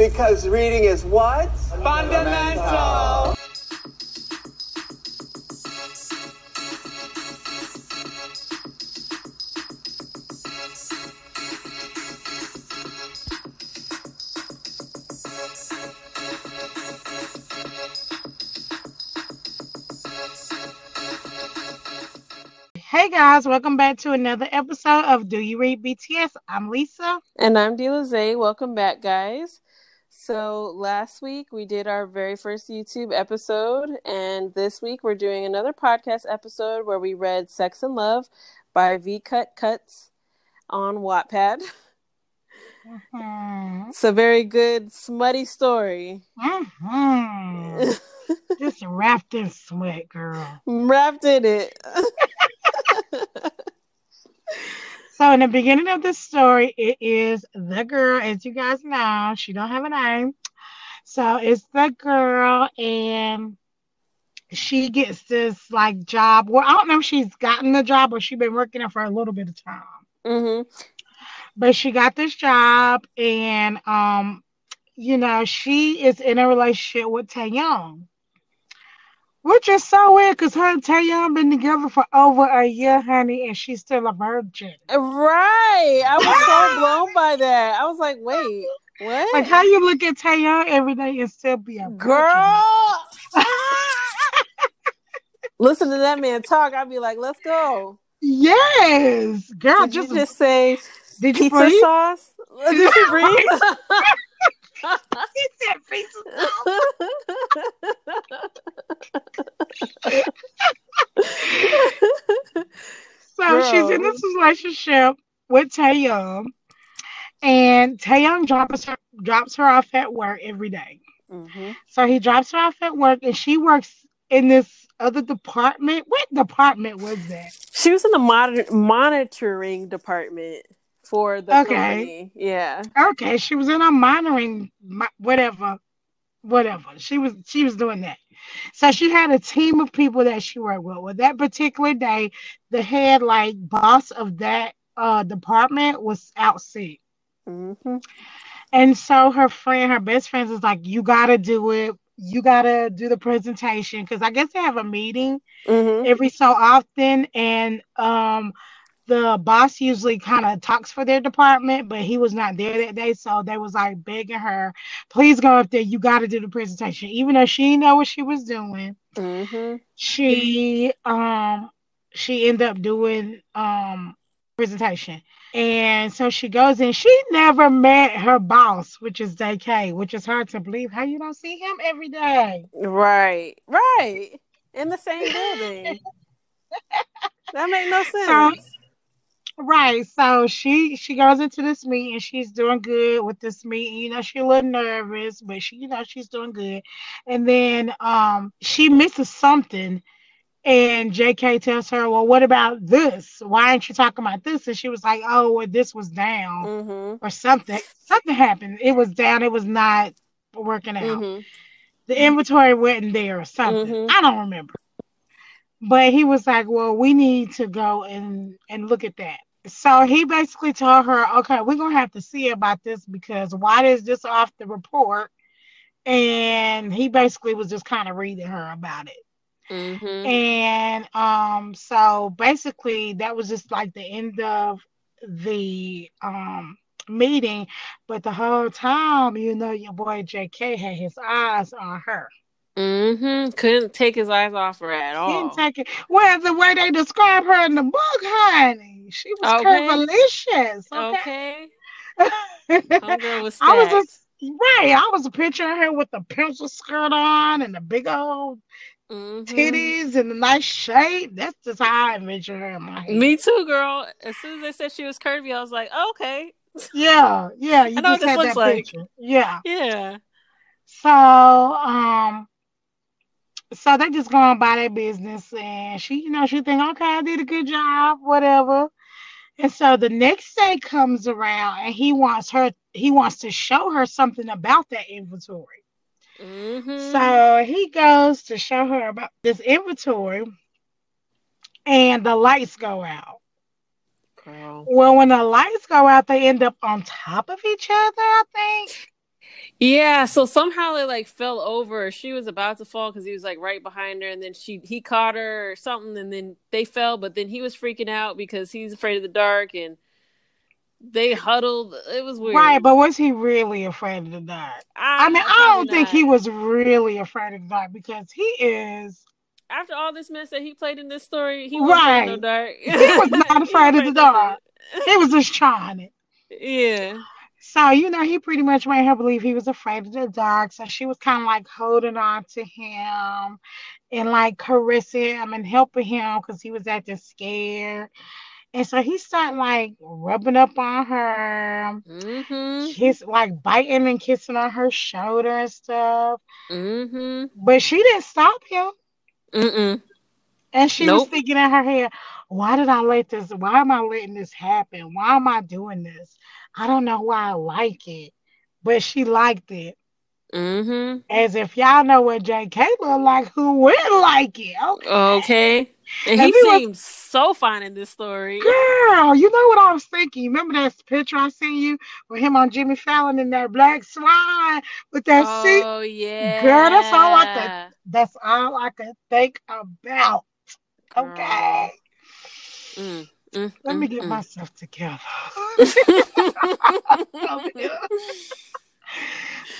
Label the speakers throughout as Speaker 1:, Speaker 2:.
Speaker 1: Because reading is what?
Speaker 2: Fundamental.
Speaker 3: Hey guys, welcome back to another episode of Do You Read BTS? I'm Lisa.
Speaker 4: And I'm Delaze. Welcome back, guys. So last week we did our very first YouTube episode, and this week we're doing another podcast episode where we read Sex and Love by Vcutcuts on Wattpad.
Speaker 3: Mhm.
Speaker 4: It's a very good smutty story.
Speaker 3: Mhm. Just wrapped in sweat, girl.
Speaker 4: Wrapped in it.
Speaker 3: So in the beginning of the story, it is the girl, as you guys know, she don't have a name. So it's the girl and she gets this like job. Well, I don't know if she's gotten the job or she's been working it for a little bit of time.
Speaker 4: hmm
Speaker 3: but she got this job and um you know she is in a relationship with Taeyong which is so weird because her and Taeyong been together for over a year honey and she's still a virgin
Speaker 4: Right. I was so blown by that. I was like, wait, what?
Speaker 3: like how you look at Taeyong every day and still be a?
Speaker 4: Girl. Listen to that man talk. I'd be like, let's go.
Speaker 3: yes girl
Speaker 4: Did you
Speaker 3: just,
Speaker 4: just say
Speaker 3: did you
Speaker 4: pizza
Speaker 3: breathe?
Speaker 4: sauce? Did you breathe?
Speaker 3: He said pizza sauce. So she's in this relationship with Taeyong, and Taeyong drops her drops her off at work every day.
Speaker 4: hmm
Speaker 3: So he drops her off at work, and she works in this other department. What department was that?
Speaker 4: She was in the monitor- monitoring department for the
Speaker 3: Okay.
Speaker 4: company. Yeah.
Speaker 3: Okay, she was in a monitoring whatever, whatever. She was she was doing that. So she had a team of people that she worked with. Well, that particular day, the head like boss of that uh department was out sick.
Speaker 4: hmm
Speaker 3: And so her friend, her best friend, is like, "You gotta do it. You gotta do the presentation." Because I guess they have a meeting
Speaker 4: hmm
Speaker 3: every so often, and um, the boss usually kind of talks for their department, but he was not there that day, so they was like begging her, "Please go up there. You gotta do the presentation." Even though she didn't know what she was doing,
Speaker 4: hmm
Speaker 3: she um she ended up doing um presentation and so she goes in she never met her boss which is JK which is hard to believe how you don't see him every day
Speaker 4: Right. Right. In the same building. that make no
Speaker 3: so
Speaker 4: sense.
Speaker 3: Right so she she goes into this meeting she's doing good with this meeting you know she's a little nervous but she you know she's doing good and then um she misses something And JK tells her, Well, what about this? Why aren't you talking about this? And she was like, Oh, well, this was down
Speaker 4: hmm
Speaker 3: or something. Something happened. It was down. It was not working out.
Speaker 4: hmm
Speaker 3: The inventory wasn't there or something.
Speaker 4: Mhm.
Speaker 3: I don't remember. But he was like, Well, we need to go and, and look at that. So he basically told her, Okay, we're gonna have to see about this because why is this off the report? And he basically was just kind of reading her about it.
Speaker 4: hmm
Speaker 3: And um, so basically that was just like the end of the um meeting. But the whole time, you know, your boy JK had his eyes on her.
Speaker 4: Hmm Couldn't take his eyes off her at all.
Speaker 3: didn't take it. Well, the way they describe her in the book, honey, she was
Speaker 4: Okay.
Speaker 3: curvilicious. Okay.
Speaker 4: Okay. Was
Speaker 3: I was just right. I was picturing her with the pencil skirt on and the big old
Speaker 4: Mhm.
Speaker 3: titties and the nice shape. That's just how I envision her in my head.
Speaker 4: Me too, girl. As soon as they said she was curvy, I was like, okay.
Speaker 3: Yeah, yeah. You
Speaker 4: I know
Speaker 3: just
Speaker 4: what this looks like.
Speaker 3: picture. Yeah.
Speaker 4: Yeah.
Speaker 3: So, um, so they just go going by their business, and she, you know, she think, okay, I did a good job, whatever. And so the next day comes around, and he wants her, he wants to show her something about that inventory.
Speaker 4: hmm
Speaker 3: So he goes to show her about this inventory, and the lights go out.
Speaker 4: Girl.
Speaker 3: Well, when the lights go out, they end up on top of each other, I think.
Speaker 4: Yeah, so somehow they like fell over. She was about to fall because he was like right behind her, and then she he caught her or something, and then they fell. But then he was freaking out because he's afraid of the dark, and they huddled. It was weird.
Speaker 3: Right, but was he really afraid of the dark? I, I mean, I don't think he was really afraid of the dark because he is.
Speaker 4: After all this mess that he played in this story, he wasn't right. no dark.
Speaker 3: he was not afraid of the dark. He was just trying it.
Speaker 4: Yeah.
Speaker 3: So, you know, he pretty much made her believe he was afraid of the dark. So she was kind of like holding on to him and like caressing him and helping him because he was acting scared. And so he started like rubbing up on her, mm-hmm. kiss like biting and kissing on her shoulder and stuff. Mm-hmm. But she didn't stop him. Mm-mm. And she nope. was thinking in her head, why did I let this? Why am I letting this happen? Why am I doing this? I don't know why I like it, but she liked it. Mm-hmm. As if y'all know what JK look like, who would like it? Okay.
Speaker 4: Okay. And, and he seems was, so fine in this story.
Speaker 3: Girl, you know what I was thinking? Remember that picture I sent you with him on Jimmy Fallon in that black swan with that
Speaker 4: oh,
Speaker 3: seat?
Speaker 4: Oh yeah.
Speaker 3: Girl, that's all I could that's all I could think about. Girl. Okay. Mm. Mm, Let me get mm, myself together.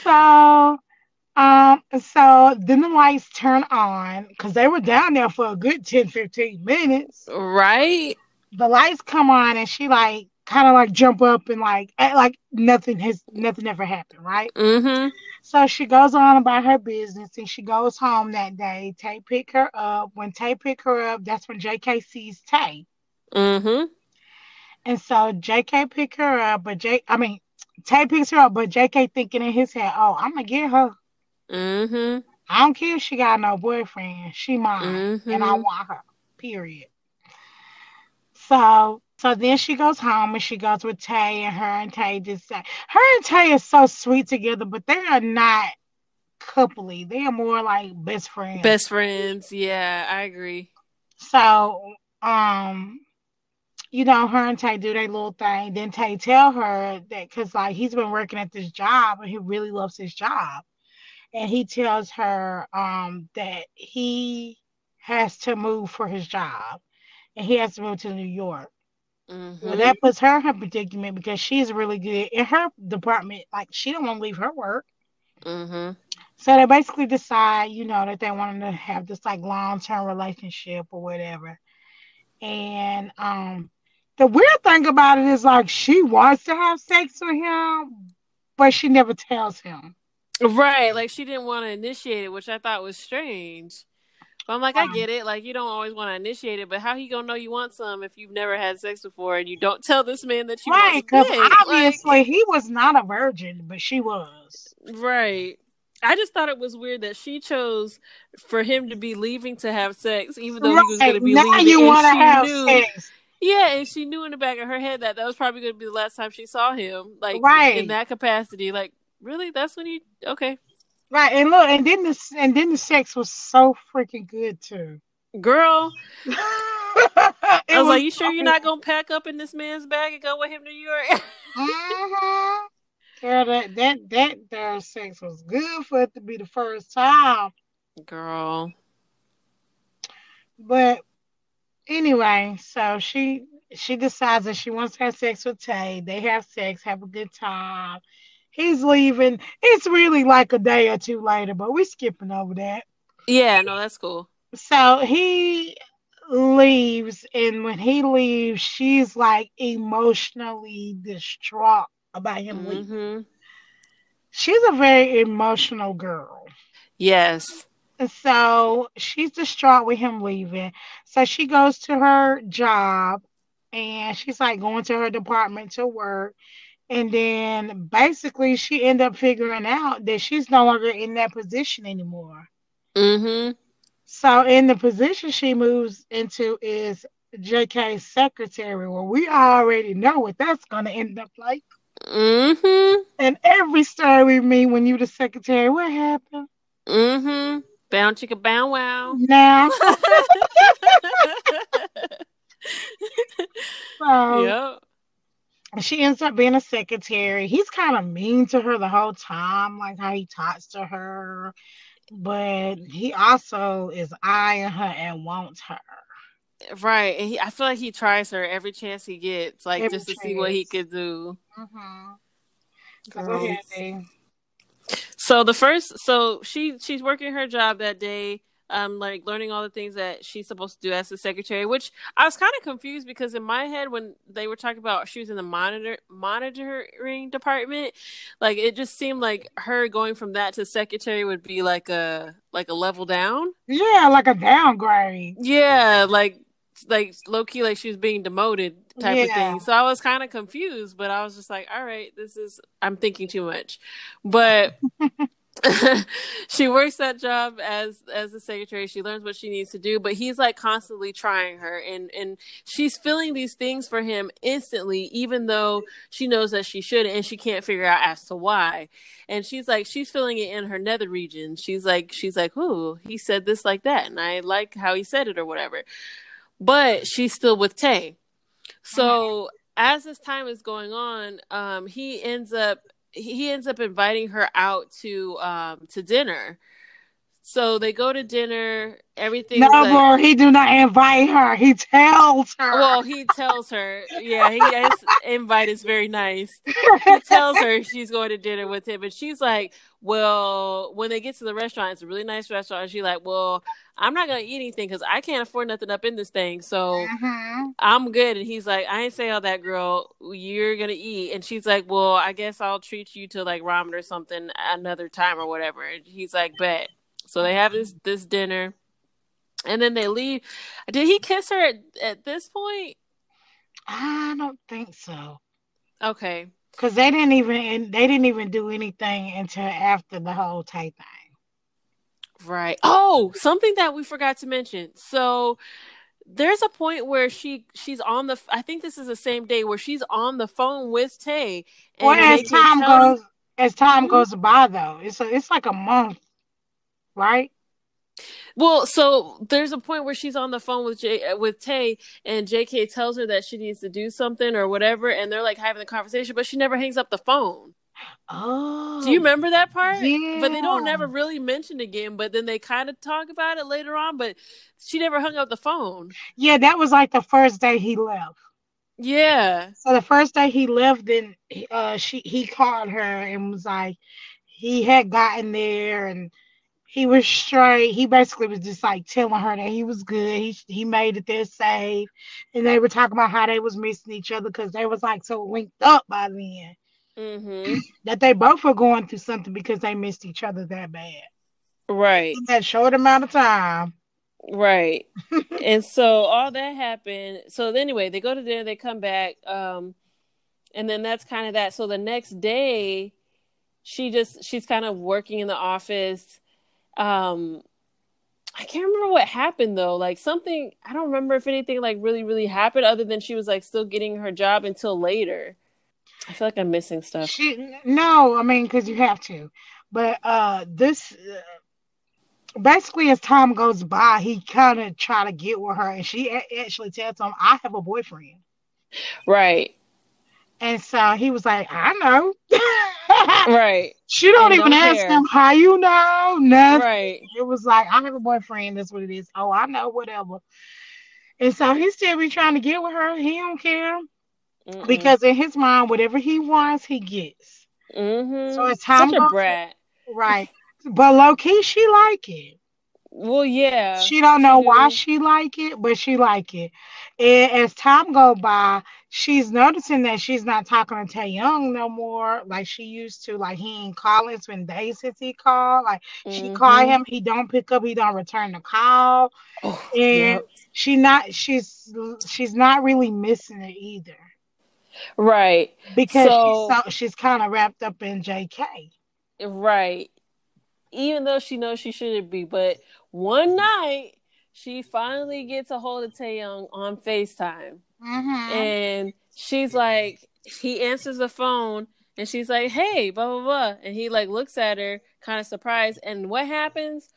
Speaker 3: so, um, so then the lights turn on because they were down there for a good 10, 15 minutes.
Speaker 4: Right.
Speaker 3: The lights come on and she like kind of like jump up and like act like nothing has nothing ever happened, right? Mm-hmm. So she goes on about her business and she goes home that day. Tay pick her up. When Tay pick her up, that's when JK sees Tay. Mm-hmm. And so JK pick her up, but J I mean Tay picks her up, but JK thinking in his head, oh, I'm gonna get her. Mm-hmm. I don't care if she got no boyfriend. She mine. Mm-hmm. And I want her. Period. So so then she goes home and she goes with Tay and her and Tay just say her and Tay is so sweet together, but they are not coupley. They are more like best friends.
Speaker 4: Best friends, yeah, I agree.
Speaker 3: So um you know, her and Tay do their little thing. Then Tay tell her that because like he's been working at this job and he really loves his job. And he tells her um that he has to move for his job and he has to move to New York. Mm-hmm. Well, that puts her in her predicament because she's really good in her department. Like she don't want to leave her work. Mm-hmm. So they basically decide, you know, that they wanted to have this like long term relationship or whatever. And um, the weird thing about it is like she wants to have sex with him, but she never tells him.
Speaker 4: Right, like she didn't want to initiate it, which I thought was strange. But I'm like, I um, get it. Like you don't always want to initiate it, but how he gonna know you want some if you've never had sex before and you don't tell this man that you
Speaker 3: right?
Speaker 4: Because
Speaker 3: obviously like, he was not a virgin, but she was.
Speaker 4: Right. I just thought it was weird that she chose for him to be leaving to have sex, even though right. he was going to be
Speaker 3: now
Speaker 4: leaving.
Speaker 3: you want to have knew, sex.
Speaker 4: Yeah, and she knew in the back of her head that that was probably going to be the last time she saw him, like
Speaker 3: right.
Speaker 4: in that capacity. Like, really, that's when you okay?
Speaker 3: Right, and look, and then the and then the sex was so freaking good too.
Speaker 4: Girl, I was, was, like, "You sure you're not gonna pack up in this man's bag and go with him to New York?"
Speaker 3: mm-hmm. Girl, that that that their sex was good for it to be the first time.
Speaker 4: Girl,
Speaker 3: but anyway, so she she decides that she wants to have sex with Tay. They have sex, have a good time. He's leaving. It's really like a day or two later, but we're skipping over that.
Speaker 4: Yeah, no, that's cool.
Speaker 3: So he leaves, and when he leaves, she's like emotionally distraught about him mm-hmm. leaving. She's a very emotional girl.
Speaker 4: Yes.
Speaker 3: So she's distraught with him leaving. So she goes to her job and she's like going to her department to work. And then basically she end up figuring out that she's no longer in that position anymore. Mm-hmm. So in the position she moves into is JK's secretary. Well, we already know what that's gonna end up like. Mm-hmm. And every story we meet when you the secretary, what happened?
Speaker 4: Mm-hmm. Bound chicka bow wow.
Speaker 3: Now. so,
Speaker 4: yep.
Speaker 3: She ends up being a secretary. He's kind of mean to her the whole time, like how he talks to her. But he also is eyeing her and wants her.
Speaker 4: Right. And he, I feel like he tries her every chance he gets, like
Speaker 3: Every
Speaker 4: just to see what he
Speaker 3: chance.
Speaker 4: could do.
Speaker 3: Mm-hmm. Go
Speaker 4: Girl. So the first, so she she's working her job that day, um, like learning all the things that she's supposed to do as a secretary. Which I was kind of confused because in my head when they were talking about she was in the monitor monitoring department, like it just seemed like her going from that to secretary would be like a like a level down.
Speaker 3: Yeah, like a downgrade.
Speaker 4: Yeah, like like low key, like she was being demoted type of thing. So I was kind of confused, but I was just like, all right, this is I'm thinking too much. But she works that job as as a secretary. She learns what she needs to do, but he's like constantly trying her, and and she's feeling these things for him instantly, even though she knows that she shouldn't, and she can't figure out as to why. And she's like, she's feeling it in her nether region. She's like, she's like, ooh, he said this like that, and I like how he said it or whatever. But she's still with Tay. So as this time is going on, um, he ends up he ends up inviting her out to um to dinner. So they go to dinner. Everything.
Speaker 3: No,
Speaker 4: like,
Speaker 3: boy, he do not invite her. He tells her.
Speaker 4: well, he tells her, yeah, he, his invite is very nice. He tells her she's going to dinner with him, and she's like, "Well, when they get to the restaurant, it's a really nice restaurant." And she's like, "Well, I'm not gonna eat anything because I can't afford nothing up in this thing, so
Speaker 3: Mhm.
Speaker 4: I'm good." And he's like, "I ain't say all that, girl. You're gonna eat." And she's like, "Well, I guess I'll treat you to like ramen or something another time or whatever." And he's like, "Bet." So they have this this dinner, and then they leave. Did he kiss her at, at this point?
Speaker 3: I don't think so.
Speaker 4: Okay.
Speaker 3: Cause they didn't even they didn't even do anything until after the whole Tay thing.
Speaker 4: Right. Oh, something that we forgot to mention. So there's a point where she she's on the I think this is the same day where she's on the phone with Tay and
Speaker 3: Well, as time
Speaker 4: tells-
Speaker 3: goes as time goes by though, it's a, it's like a month, right?
Speaker 4: Well, so there's a point where she's on the phone with J with Tay and JK tells her that she needs to do something or whatever and they're like having the conversation but she never hangs up the phone.
Speaker 3: Oh,
Speaker 4: Do you remember that part?
Speaker 3: Yeah.
Speaker 4: But they don't never really mention again, but then they kind of talk about it later on, but she never hung up the phone.
Speaker 3: Yeah, that was like the first day he left.
Speaker 4: Yeah.
Speaker 3: So the first day he left, then uh, she he called her and was like, he had gotten there and he was straight. He basically was just like telling her that he was good. He he made it there safe, and they were talking about how they was missing each other because they was like so linked up by then
Speaker 4: Mhm.
Speaker 3: that they both were going through something because they missed each other that bad
Speaker 4: Right.
Speaker 3: in that short amount of time.
Speaker 4: Right. and so all that happened. So anyway, they go to dinner, they come back, um, and then that's kind of that. So the next day, she just she's kind of working in the office. Um, I can't remember what happened though. Like something I don't remember if anything like really really happened other than she was like still getting her job until later. I feel like I'm missing stuff.
Speaker 3: She no, I mean because you have to, but uh, this uh, basically as time goes by, he kind of try to get with her, and she actually tells him, "I have a boyfriend,"
Speaker 4: Right.
Speaker 3: And so he was like, "I know."
Speaker 4: Right.
Speaker 3: she don't
Speaker 4: And
Speaker 3: even
Speaker 4: don't
Speaker 3: ask
Speaker 4: care.
Speaker 3: him how you know. Nothing.
Speaker 4: Right.
Speaker 3: It was like, "I have a boyfriend." That's what it is. Oh, I know, whatever. And so he still be trying to get with her. He don't care
Speaker 4: Mm-mm.
Speaker 3: because in his mind, whatever he wants, he gets.
Speaker 4: Mm-hmm.
Speaker 3: So as time
Speaker 4: such a brat.
Speaker 3: Right. But low key, she like it.
Speaker 4: Well, yeah.
Speaker 3: She don't know
Speaker 4: she
Speaker 3: why
Speaker 4: do.
Speaker 3: she like it, but she like it. And as time go by, she's noticing that she's not talking to Taeyong no more, like she used to. Like he ain't calling. It's been days since he called. Like she
Speaker 4: Mhm.
Speaker 3: call him, he don't pick up, he don't return the call.
Speaker 4: Oh,
Speaker 3: And
Speaker 4: yep.
Speaker 3: she not she's she's not really missing it either
Speaker 4: Right.
Speaker 3: because
Speaker 4: So-
Speaker 3: she's so, she's kind of wrapped up in JK.
Speaker 4: Right. Even though she knows she shouldn't be, but one night she finally gets a hold of Taeyong on FaceTime.
Speaker 3: Mm-hmm.
Speaker 4: And she's like, he answers the phone and she's like, hey, blah, blah, blah. And he like looks at her, kind of surprised. And what happens?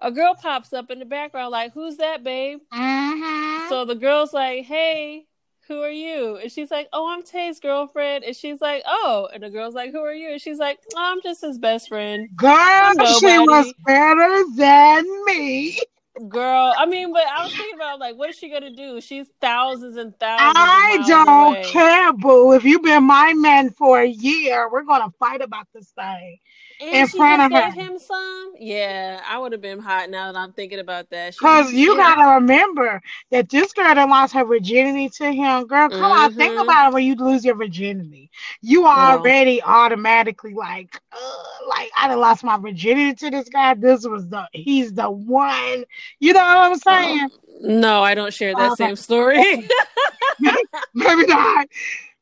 Speaker 4: A girl pops up in the background, like, who's that, babe?
Speaker 3: Mm-hmm.
Speaker 4: So the girl's like, hey, who are you? And she's like, oh, I'm Tay's girlfriend. And she's like, oh. And the girl's like, who are you? And she's like, oh, I'm just his best friend.
Speaker 3: Girl, she was better than me.
Speaker 4: Girl, I mean, but I was thinking about like, what is she gonna do? She's thousands and thousands.
Speaker 3: I don't
Speaker 4: away.
Speaker 3: care, boo. If you've been my man for a year, we're gonna fight about this thing.
Speaker 4: And
Speaker 3: in
Speaker 4: she
Speaker 3: front of her.
Speaker 4: him some. Yeah, I would have been hot now that I'm thinking about that.
Speaker 3: Cause you
Speaker 4: she-
Speaker 3: gotta remember that this girl that lost her virginity to him, girl. Come on, think
Speaker 4: Mhm.
Speaker 3: about it. When you lose your virginity, you are already automatically like, uh, like I done lost my virginity to this guy. This was the he's the one. You know what I'm saying?
Speaker 4: No, I don't share that same story.
Speaker 3: maybe not.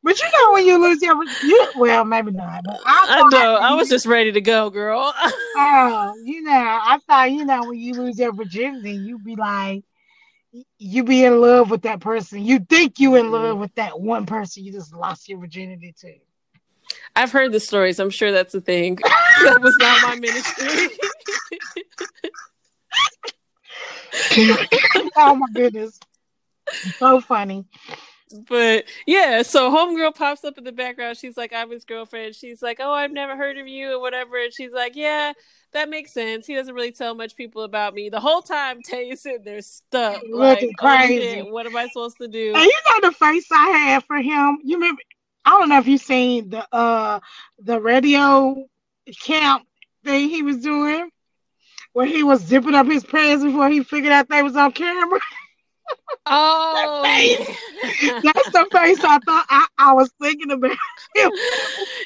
Speaker 3: But you know when you lose your you, well, maybe not. But I,
Speaker 4: I know. I was just ready to go, girl.
Speaker 3: Oh, you know, I thought you know when you lose your virginity, you be like, you be in love with that person. You think you in love mm-hmm. with that one person you just lost your virginity to.
Speaker 4: I've heard the stories. I'm sure that's a thing. that was not my ministry.
Speaker 3: oh my goodness, so funny.
Speaker 4: But yeah, so homegirl pops up in the background. She's like, I'm his girlfriend. She's like, Oh, I've never heard of you or whatever. And she's like, Yeah, that makes sense. He doesn't really tell much people about me. The whole time Tay is sitting there stuck.
Speaker 3: Looking
Speaker 4: like, oh,
Speaker 3: crazy.
Speaker 4: shit, what am I supposed to do?
Speaker 3: And you know the face I had for him. You remember? I don't know if you've seen the uh the radio camp thing he was doing, where he was zipping up his pants before he figured out they was on camera.
Speaker 4: Oh,
Speaker 3: That's the face I thought I, I was thinking about him.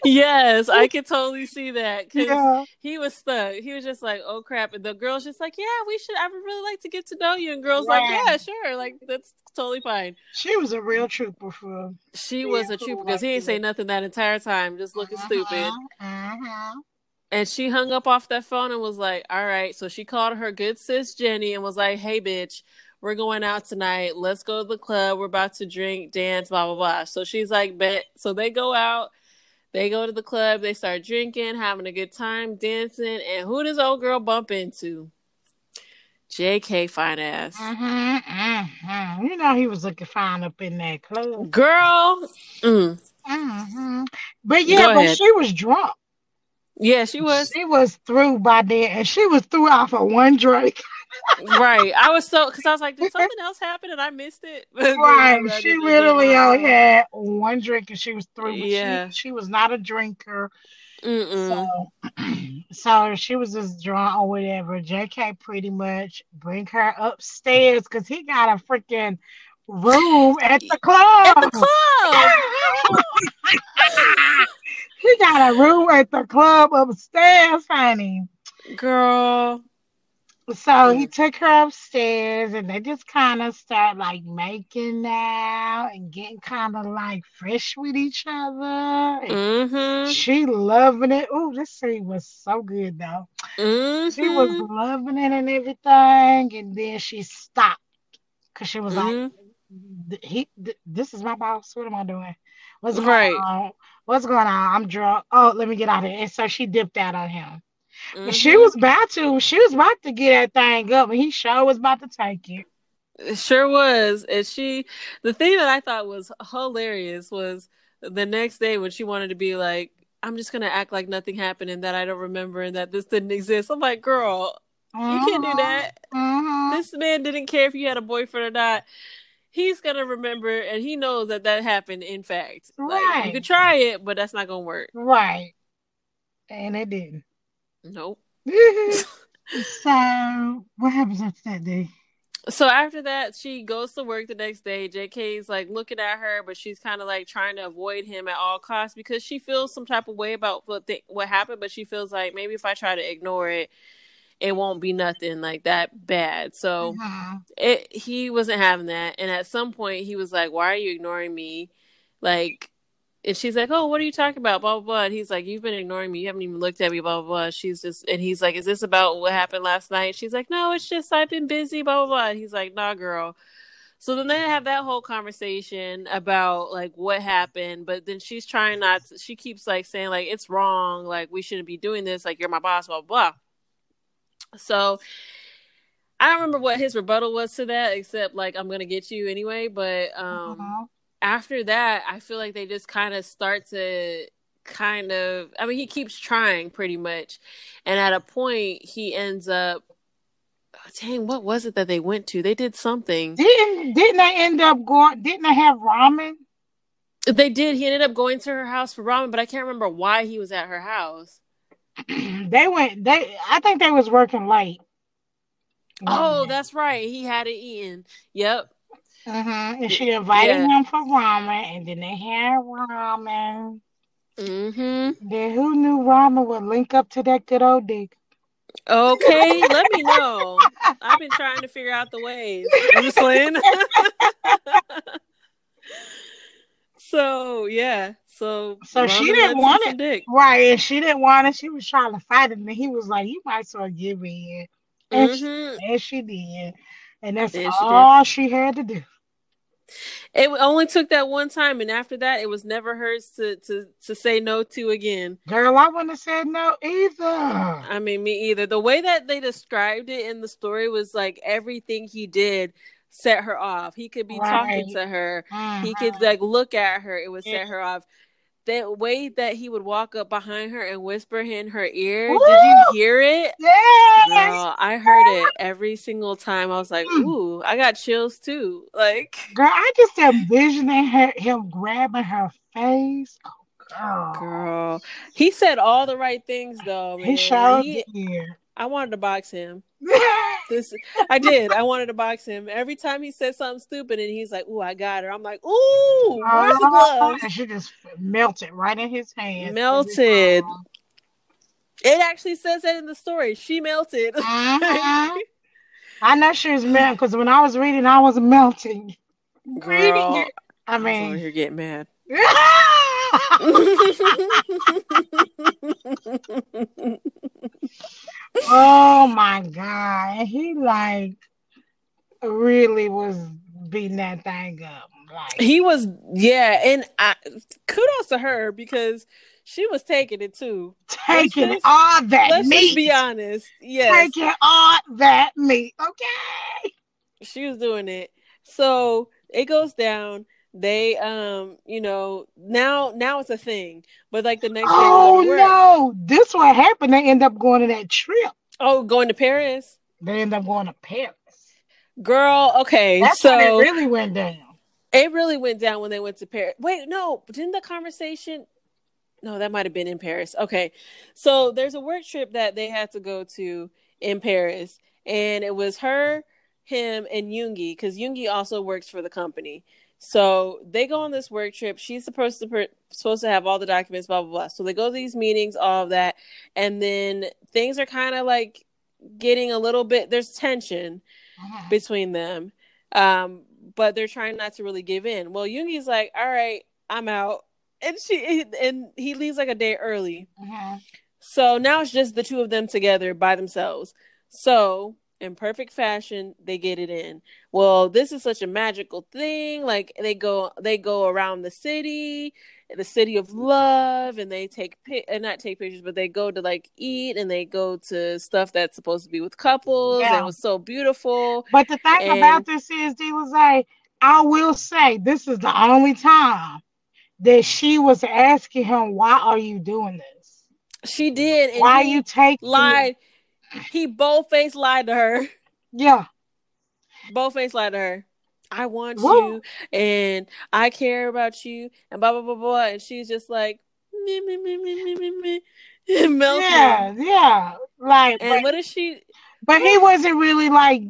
Speaker 4: yes, I could totally see that because
Speaker 3: Yeah.
Speaker 4: he was stuck. He was just like, "Oh crap!" And the girl's just like, "Yeah, we should. I would really like to get to know you." And girl's like, "Yeah, sure. Like that's totally fine."
Speaker 3: She was a real trooper for
Speaker 4: She
Speaker 3: Yeah,
Speaker 4: was a trooper because he ain't say nothing that entire time, just looking stupid.
Speaker 3: Uh-huh, uh-huh.
Speaker 4: And she hung up off that phone and was like, "All right." So she called her good sis Jenny and was like, "Hey, bitch." We're going out tonight. Let's go to the club. We're about to drink, dance, blah blah blah. So she's like, "Bet." So they go out. They go to the club. They start drinking, having a good time, dancing. And who does old girl bump into? J.K. fine ass
Speaker 3: Mhm, mhm. You know he was looking fine up in that club.
Speaker 4: girl. Mm.
Speaker 3: Mhm. But yeah,
Speaker 4: Go
Speaker 3: but
Speaker 4: ahead.
Speaker 3: she was drunk.
Speaker 4: Yeah, she was
Speaker 3: She was through by then, and she was through off of one drink.
Speaker 4: right. I was so because I was like, did something else happen and I missed it?
Speaker 3: Right. She literally only had one drink, and she was through. But
Speaker 4: Yeah.
Speaker 3: She, she was not a drinker.
Speaker 4: Mm-mm.
Speaker 3: So, so she was just drunk or whatever. JK pretty much bring her upstairs because he got a freaking room at the club.
Speaker 4: At the club.
Speaker 3: he got a room at the club upstairs, honey.
Speaker 4: Girl.
Speaker 3: So he took her upstairs and they just kind of start like making out and getting kind of like fresh with each other.
Speaker 4: Mm-hmm.
Speaker 3: She loving it. Oh, this scene was so good though.
Speaker 4: Mm-hmm.
Speaker 3: She was loving it and everything, and then she stopped because she was like,
Speaker 4: Mhm.
Speaker 3: "Th- "He, th- this is my boss. What am I doing? What's going
Speaker 4: Right.
Speaker 3: on? What's going on? I'm drunk. Oh, let me get out of here." And so she dipped out on him. And she was about to. She was about to get that thing up, and he sure was about to take it.
Speaker 4: It sure was. And she, the thing that I thought was hilarious was the next day when she wanted to be like, I'm just going to act like nothing happened and that I don't remember and that this didn't exist. I'm like, girl, you can't do that.
Speaker 3: Mhm.
Speaker 4: This man didn't care if you had a boyfriend or not. He's going to remember and he knows that that happened, in fact. Like,
Speaker 3: Right.
Speaker 4: you could try it, but that's not going to work.
Speaker 3: Right. And it didn't.
Speaker 4: Nope.
Speaker 3: so what happens after that day?
Speaker 4: So after that, she goes to work the next day. JK's like looking at her, but she's kind of like trying to avoid him at all costs because she feels some type of way about what the, what happened. But she feels like maybe if I try to ignore it, it won't be nothing like that bad. So
Speaker 3: Mhm.
Speaker 4: it he wasn't having that. And at some point, he was like, "Why are you ignoring me?" Like, and she's like, "Oh, what are you talking about?" Blah blah blah. And he's like, "You've been ignoring me. You haven't even looked at me." Blah blah blah. She's just, and he's like, "Is this about what happened last night?" She's like, "No, it's just I've been busy." Blah blah blah. And he's like, "Nah, girl." So then they have that whole conversation about like what happened, but then she's trying not. To, she keeps like saying like it's wrong, like we shouldn't be doing this, like you're my boss, blah blah. blah. So I don't remember what his rebuttal was to that, except like I'm gonna get you anyway. But um,
Speaker 3: Uh-huh.
Speaker 4: After that, I feel like they just kind of start to kind of. I mean, he keeps trying pretty much, and at a point, he ends up. oh, dang, what was it that they went to? They did something.
Speaker 3: Didn't didn't they end up going? Didn't they have ramen?
Speaker 4: They did. He ended up going to her house for ramen, but I can't remember why he was at her house.
Speaker 3: they went. They I think they was working late.
Speaker 4: Oh, that's right. He had it eaten. Yep.
Speaker 3: Mm-hmm. And she invited
Speaker 4: Yeah.
Speaker 3: him for ramen, and then they had ramen.
Speaker 4: Mm-hmm.
Speaker 3: Then who knew ramen would link up to that good old dick?
Speaker 4: Okay, let me know. I've been trying to figure out the ways. I'm just playing. so yeah, so
Speaker 3: So she didn't want it.
Speaker 4: Dick.
Speaker 3: Right, and she didn't want it. She was trying to fight it, and he was like, "You might as well give in." And, she,
Speaker 4: Mhm.
Speaker 3: and she did, and that's
Speaker 4: And she did.
Speaker 3: all she had to do.
Speaker 4: It only took that one time, and after that, it was never hers to to to say no to again.
Speaker 3: Girl, I wouldn't have said no either.
Speaker 4: I mean, me either. The way that they described it in the story was like everything he did set her off. He could be talking to her. He
Speaker 3: Mhm.
Speaker 4: could like look at her. It would set her off. The way that he would walk up behind her and whisper in her ear. Did you hear it?
Speaker 3: Yes.
Speaker 4: Girl, I heard it every single time. I was like,
Speaker 3: Mm.
Speaker 4: ooh, I got chills too. Like,
Speaker 3: Girl, I just envisioning her, him grabbing her face. Oh, girl.
Speaker 4: girl. He said all the right things though, man.
Speaker 3: He showed
Speaker 4: He-. I wanted to box him. This I did. I wanted to box him. Every time he said something stupid and he's like, Ooh, I got her. I'm like, Ooh, where's the
Speaker 3: Oh,
Speaker 4: gloves?
Speaker 3: and she just melted right in his hand.
Speaker 4: Melted. It actually says that in the story. She melted.
Speaker 3: Mhm. I know she was melting because when I was reading, I was melting. Reading it. I
Speaker 4: I was over
Speaker 3: mean,
Speaker 4: getting mad.
Speaker 3: oh my god, he like really was beating that thing up. Like,
Speaker 4: he was yeah, and I kudos to her because she was taking it too.
Speaker 3: taking
Speaker 4: just-
Speaker 3: all that
Speaker 4: Let's
Speaker 3: meat.
Speaker 4: just be honest. Yes.
Speaker 3: Taking all that meat. Okay.
Speaker 4: she was doing it. So it goes down. They um, you know, now now it's a thing. But like the next
Speaker 3: Oh
Speaker 4: they go to work.
Speaker 3: no, this what happened. They end up going to that trip.
Speaker 4: Oh, going to Paris?
Speaker 3: They end up going to Paris.
Speaker 4: Girl, okay.
Speaker 3: That's
Speaker 4: so
Speaker 3: when it really went down.
Speaker 4: it really went down when they went to Paris. Wait, no, didn't the conversation No, that might have been in Paris. Okay. So there's a work trip that they had to go to in Paris and it was her, him and Yoongi cuz Yoongi also works for the company. So they go on this work trip. She's supposed to supposed to have all the documents, blah blah blah. So they go to these meetings, all of that, and then things are kind of like getting a little bit. There's tension between them, um, but they're trying not to really give in. Well, Yoongi's like, "All right, I'm out," and she and he leaves like a day early.
Speaker 3: Mhm.
Speaker 4: So now it's just the two of them together by themselves. So, in perfect fashion, they get it in. Well, this is such a magical thing. Like they go they go around the city, the city of love and they take and uh, not take pictures, but they go to like eat and they go to stuff that's supposed to be with couples.
Speaker 3: Yeah.
Speaker 4: And it was so beautiful.
Speaker 3: But the thing
Speaker 4: And-
Speaker 3: about this is, D was like, I will say this is the only time that she was asking him, "Why are you doing this?
Speaker 4: She did and
Speaker 3: Why
Speaker 4: he
Speaker 3: you take
Speaker 4: lied he boldface lied to her.
Speaker 3: Yeah.
Speaker 4: Boldface lied to her. I want
Speaker 3: Whoa.
Speaker 4: you and I care about you and blah blah blah blah. And she's just like me me me me me me me melting.
Speaker 3: Yeah, yeah. Like
Speaker 4: And what is she
Speaker 3: But he wasn't really like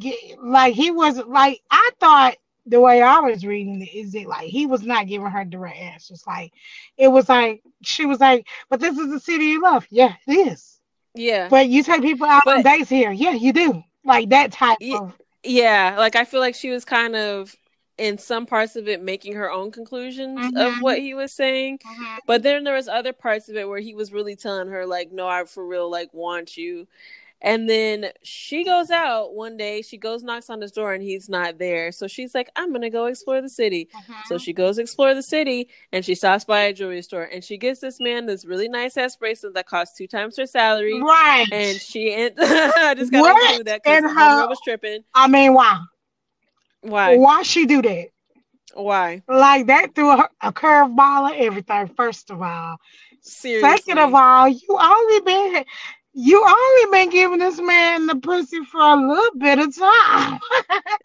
Speaker 3: like he wasn't like I thought the way I was reading it is it like he was not giving her direct answers. Like it was like she was like, But this is the city you love. Yeah, it is.
Speaker 4: Yeah,
Speaker 3: But you take people out on dates here. Yeah, you do. Like that type
Speaker 4: Ye-
Speaker 3: of.
Speaker 4: yeah. Like I feel like she was kind of in some parts of it making her own conclusions of
Speaker 3: Mhm.
Speaker 4: what he was saying. But then there was other parts of it where he was really telling her like, "No, I for real like want you." And then she goes out one day. She goes knocks on his door and he's not there. So she's like, "I'm gonna go explore the city." Mm-hmm. So she goes explore the city and she stops by a jewelry store and she gets this man this really nice ass bracelet that costs two times her salary.
Speaker 3: Right.
Speaker 4: And she en- I just gotta
Speaker 3: What
Speaker 4: include that because
Speaker 3: her-
Speaker 4: was tripping.
Speaker 3: I mean, why?
Speaker 4: Why?
Speaker 3: Why she do that?
Speaker 4: Why?
Speaker 3: Like that threw a, a curveball and everything. First of all,
Speaker 4: Seriously.
Speaker 3: second of all, you only been you only been giving this man the pussy for a little bit of time.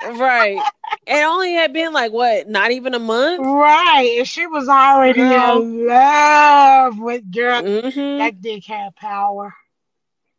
Speaker 4: right. It only had been like what, not even a month?
Speaker 3: right. And she was already
Speaker 4: Girl.
Speaker 3: in love with girl.
Speaker 4: hmm
Speaker 3: That dick had power.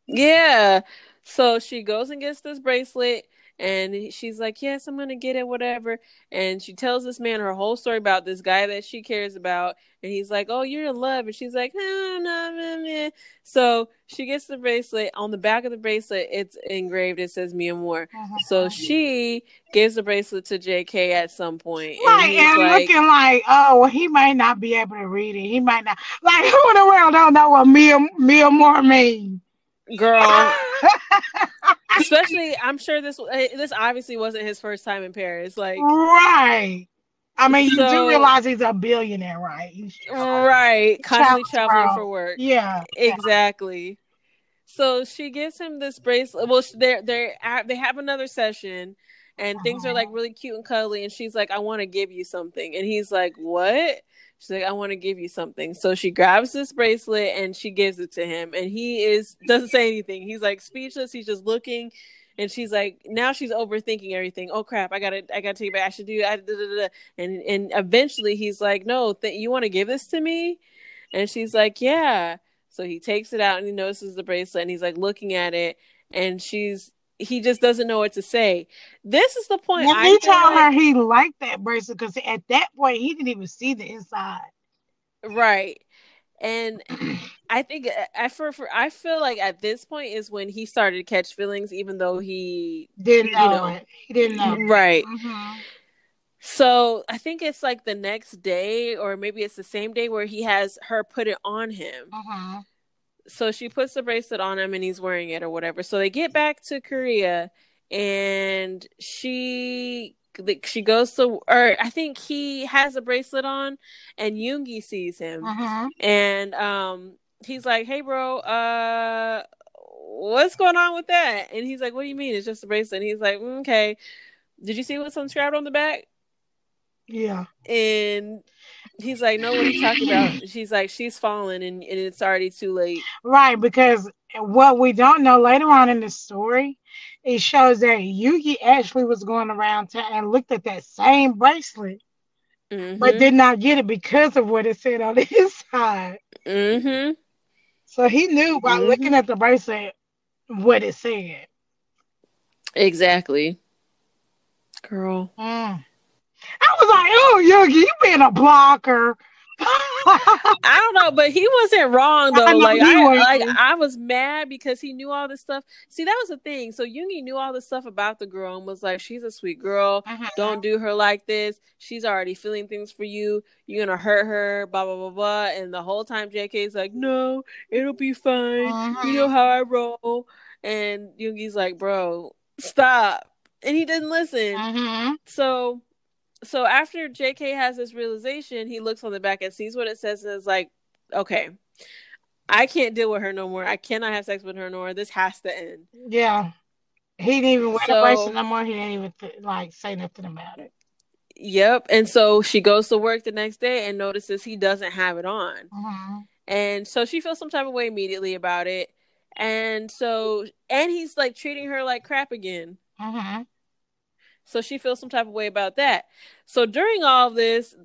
Speaker 4: Yeah. So she goes and gets this bracelet and she's like, Yes, I'm gonna get it, whatever. And she tells this man her whole story about this guy that she cares about. And he's like, Oh, you're in love. And she's like, No, no, no, no. So she gets the bracelet. On the back of the bracelet, it's engraved, it says me mi amor. Uh-huh. So she gives the bracelet to JK at some point. And
Speaker 3: Right,
Speaker 4: he's
Speaker 3: and
Speaker 4: like,
Speaker 3: looking like, oh, well, he might not be able to read it. He might not. Like, who in the world don't know what Mia, mi amor means?
Speaker 4: Girl, especially I'm sure this eh, this obviously wasn't his first time in Paris. Like
Speaker 3: right. I mean, you
Speaker 4: So-
Speaker 3: do realize he's a billionaire, right?
Speaker 4: Right, constantly traveling for work.
Speaker 3: Yeah.
Speaker 4: Exactly. So she gives him this bracelet. Well, they're they are they have another session, and things are like really cute and cuddly. And she's like, "I want to give you something," and he's like, "What?" She's like, "I want to give you something." So she grabs this bracelet and she gives it to him, and he is doesn't say anything. He's like speechless. He's just looking. And she's like, now she's overthinking everything. Oh crap! I gotta, I gotta take it back. I should do. I, da, da, da. And and eventually he's like, no, th- you want to give this to me? And she's like, yeah. So he takes it out and he notices the bracelet and he's like looking at it and she's he just doesn't know what to say. This is the point. I
Speaker 3: he told her he liked that bracelet because at that point he didn't even see the inside.
Speaker 4: right, and I think I for, for I feel like at this point is when he started to catch feelings, even though he
Speaker 3: Didn't
Speaker 4: You
Speaker 3: know,
Speaker 4: know.
Speaker 3: it. He didn't know.
Speaker 4: right.
Speaker 3: Mhm.
Speaker 4: So I think it's like the next day, or maybe it's the same day where he has her put it on him.
Speaker 3: Mhm.
Speaker 4: So she puts the bracelet on him and he's wearing it or whatever. So they get back to Korea and she like she goes to or I think he has a bracelet on and Yoongi sees him
Speaker 3: Mhm.
Speaker 4: and um he's like, "Hey bro, uh what's going on with that?" And he's like, "What do you mean? It's just a bracelet." And he's like, "Mm, "Okay. Did you see what's inscribed on the back?"
Speaker 3: Yeah.
Speaker 4: And he's like, "No, what are you talking about?" She's like, "She's fallen and, and it's already too late."
Speaker 3: Right, because what we don't know later on in the story, it shows that Yoongi actually was going around town and looked at that same bracelet,
Speaker 4: Mhm.
Speaker 3: but did not get it because of what it said on his side.
Speaker 4: Mm-hmm.
Speaker 3: So he knew by
Speaker 4: Mhm.
Speaker 3: looking at the bracelet what it said.
Speaker 4: Exactly. Girl.
Speaker 3: Mm. I was like, "Oh, Yoongi, you being a blocker."
Speaker 4: I don't know, but he wasn't wrong though.
Speaker 3: I
Speaker 4: like I like I was mad because he knew all this stuff. See, that was the thing. So Yoongi knew all this stuff about the girl and was like, She's a sweet girl.
Speaker 3: Mhm.
Speaker 4: Don't do her like this. She's already feeling things for you. You're gonna hurt her, blah blah blah blah. And the whole time JK's like, No, it'll be fine.
Speaker 3: Mhm.
Speaker 4: You know how I roll. And Yoongi's like, Bro, stop. And he didn't listen.
Speaker 3: Mhm.
Speaker 4: So so after JK has this realization, he looks on the back and sees what it says and is like, okay, I can't deal with her no more. I cannot have sex with her no more. This has to end.
Speaker 3: Yeah. He didn't even wear
Speaker 4: So-
Speaker 3: the bracelet no more. He didn't even th- like say nothing about it.
Speaker 4: Yep. And so she goes to work the next day and notices he doesn't have it on.
Speaker 3: Mhm.
Speaker 4: And so she feels some type of way immediately about it. And so and he's like treating her like crap again.
Speaker 3: Mhm.
Speaker 4: So she feels some type of way about that. So during all this,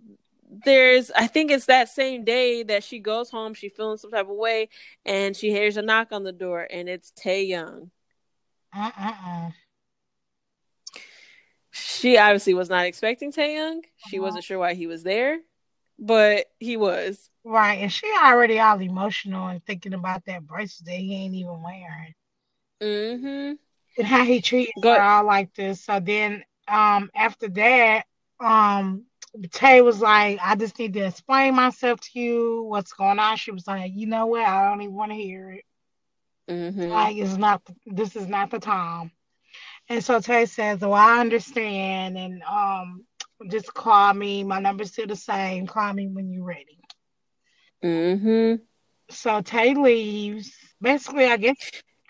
Speaker 4: there's I think it's that same day that she goes home, she feeling some type of way, and she hears a knock on the door, and it's Taeyong.
Speaker 3: Uh-uh-uh.
Speaker 4: She obviously was not expecting Taeyong. She
Speaker 3: Uh-huh.
Speaker 4: wasn't sure why he was there, but he was.
Speaker 3: Right, and she already all emotional and thinking about that bracelet that he ain't even wearing
Speaker 4: Mm-hmm.
Speaker 3: and how he treated
Speaker 4: Go-
Speaker 3: her all like this. So then, um, after that, um, Tay was like, "I just need to explain myself to you. What's going on?" She was like, "You know what? I don't even want to hear it.
Speaker 4: Mm-hmm.
Speaker 3: Like, it's not. This is not the time." And so Tay says, "Well, I understand, and um, just call me. My number's still the same. Call me when you're ready."
Speaker 4: Mm-hmm.
Speaker 3: So Tay leaves. Basically, I guess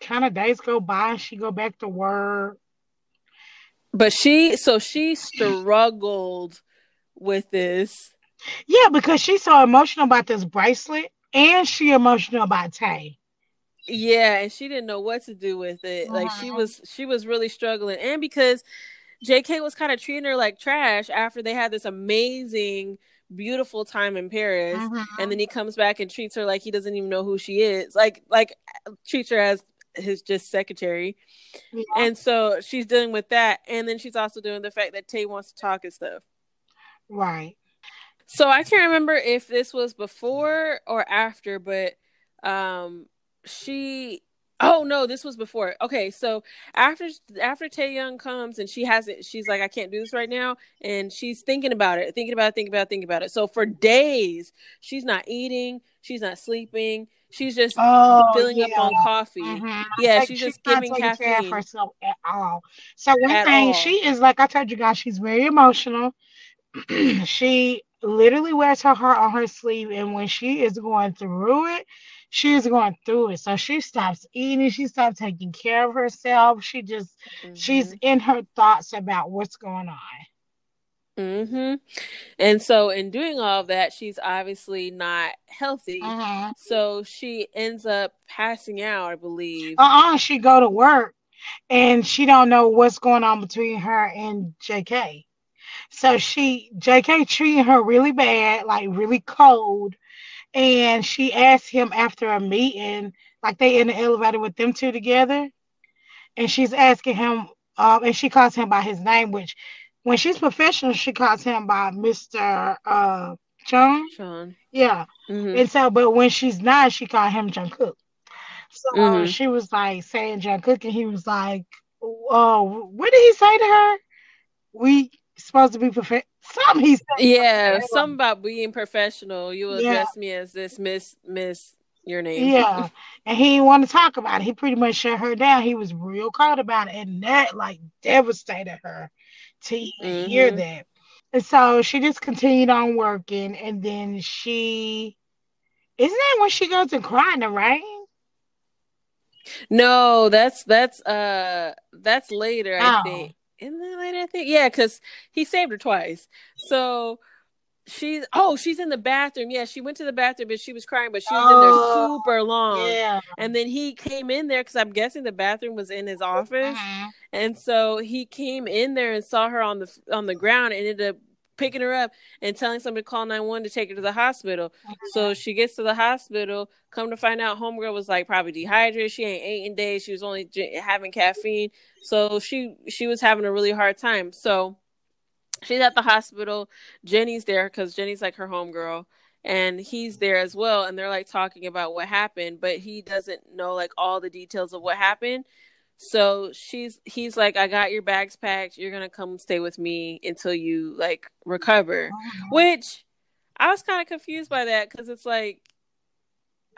Speaker 3: kind of days go by and she go back to work.
Speaker 4: But she, so she struggled with this.
Speaker 3: Yeah, because she's so emotional about this bracelet and she emotional about Tay.
Speaker 4: Yeah, and she didn't know what to do with it. Like she was she was really struggling. And because JK was kind of treating her like trash after they had this amazing beautiful time in Paris
Speaker 3: Mhm.
Speaker 4: and then he comes back and treats her like he doesn't even know who she is. Like like treats her as his just secretary.
Speaker 3: Yeah.
Speaker 4: And so she's dealing with that and then she's also doing the fact that Tay wants to talk and stuff.
Speaker 3: Right.
Speaker 4: So I can't remember if this was before or after, but um she oh no, this was before. Okay, so after after Taeyong comes and she has it, she's like, I can't do this right now, and she's thinking about it, thinking about it, thinking about it, thinking about it. So for days, she's not eating, she's not sleeping, she's just
Speaker 3: Oh,
Speaker 4: filling
Speaker 3: yeah.
Speaker 4: up on coffee.
Speaker 3: Mhm.
Speaker 4: Yeah,
Speaker 3: Like,
Speaker 4: she's just
Speaker 3: not
Speaker 4: giving
Speaker 3: taking care of herself at all. So one
Speaker 4: At
Speaker 3: thing,
Speaker 4: all.
Speaker 3: she is like I told you guys, she's very emotional. she literally wears her heart on her sleeve, and when she is going through it, she is going through it. So she stops eating, she stops taking care of herself. She just she's
Speaker 4: Mhm.
Speaker 3: in her thoughts about what's going on.
Speaker 4: Mhm. And so in doing all that, she's obviously not healthy.
Speaker 3: Mhm.
Speaker 4: So she ends up passing out, I believe.
Speaker 3: Uh-uh, she go to work and she don't know what's going on between her and JK. So she JK treating her really bad, like really cold. And she asked him after a meeting, like they in the elevator with them two together. And she's asking him, um, and she calls him by his name, which when she's professional, she calls him by Mr. Uh Chung.
Speaker 4: Jeon.
Speaker 3: Yeah.
Speaker 4: hmm
Speaker 3: And so, but when she's not, she called him Jungkook. So
Speaker 4: Mhm.
Speaker 3: she was like saying Jungkook, and he was like, "Oh, what did he say to her? We supposed to be perfect." Something he said.
Speaker 4: Yeah, something about being professional. You
Speaker 3: Yeah.
Speaker 4: address me as this Miss Miss your name.
Speaker 3: Yeah, and he didn't want to talk about it. He pretty much shut her down. He was real cold about it, and that like devastated her to even hear that. And so she just continued on working, and then she isn't that when she goes and cry in the rain?
Speaker 4: No, that's that's uh that's later, I
Speaker 3: Oh.
Speaker 4: think. Isn't that? I think yeah, because he saved her twice. So she's oh she's in the bathroom. Yeah, she went to the bathroom, and she was crying, but she was in
Speaker 3: Oh,
Speaker 4: there super long.
Speaker 3: Yeah.
Speaker 4: And then he came in there because I'm guessing the bathroom was in his office.
Speaker 3: Mhm.
Speaker 4: And so he came in there and saw her on the on the ground and ended up picking her up and telling somebody to call 911 to take her to the hospital. So uh-huh. she gets to the hospital. Come to find out, homegirl was like probably dehydrated. She ain't ate in days. She was only j- having caffeine, so she she was having a really hard time. So she's at the hospital. Jenny's there because Jenny's like her homegirl, and he's there as well. And they're like talking about what happened, but he doesn't know like all the details of what happened. So she's he's like, I got your bags packed. You're gonna come stay with me until you like recover. Oh. Which I was kind of confused by that because it's like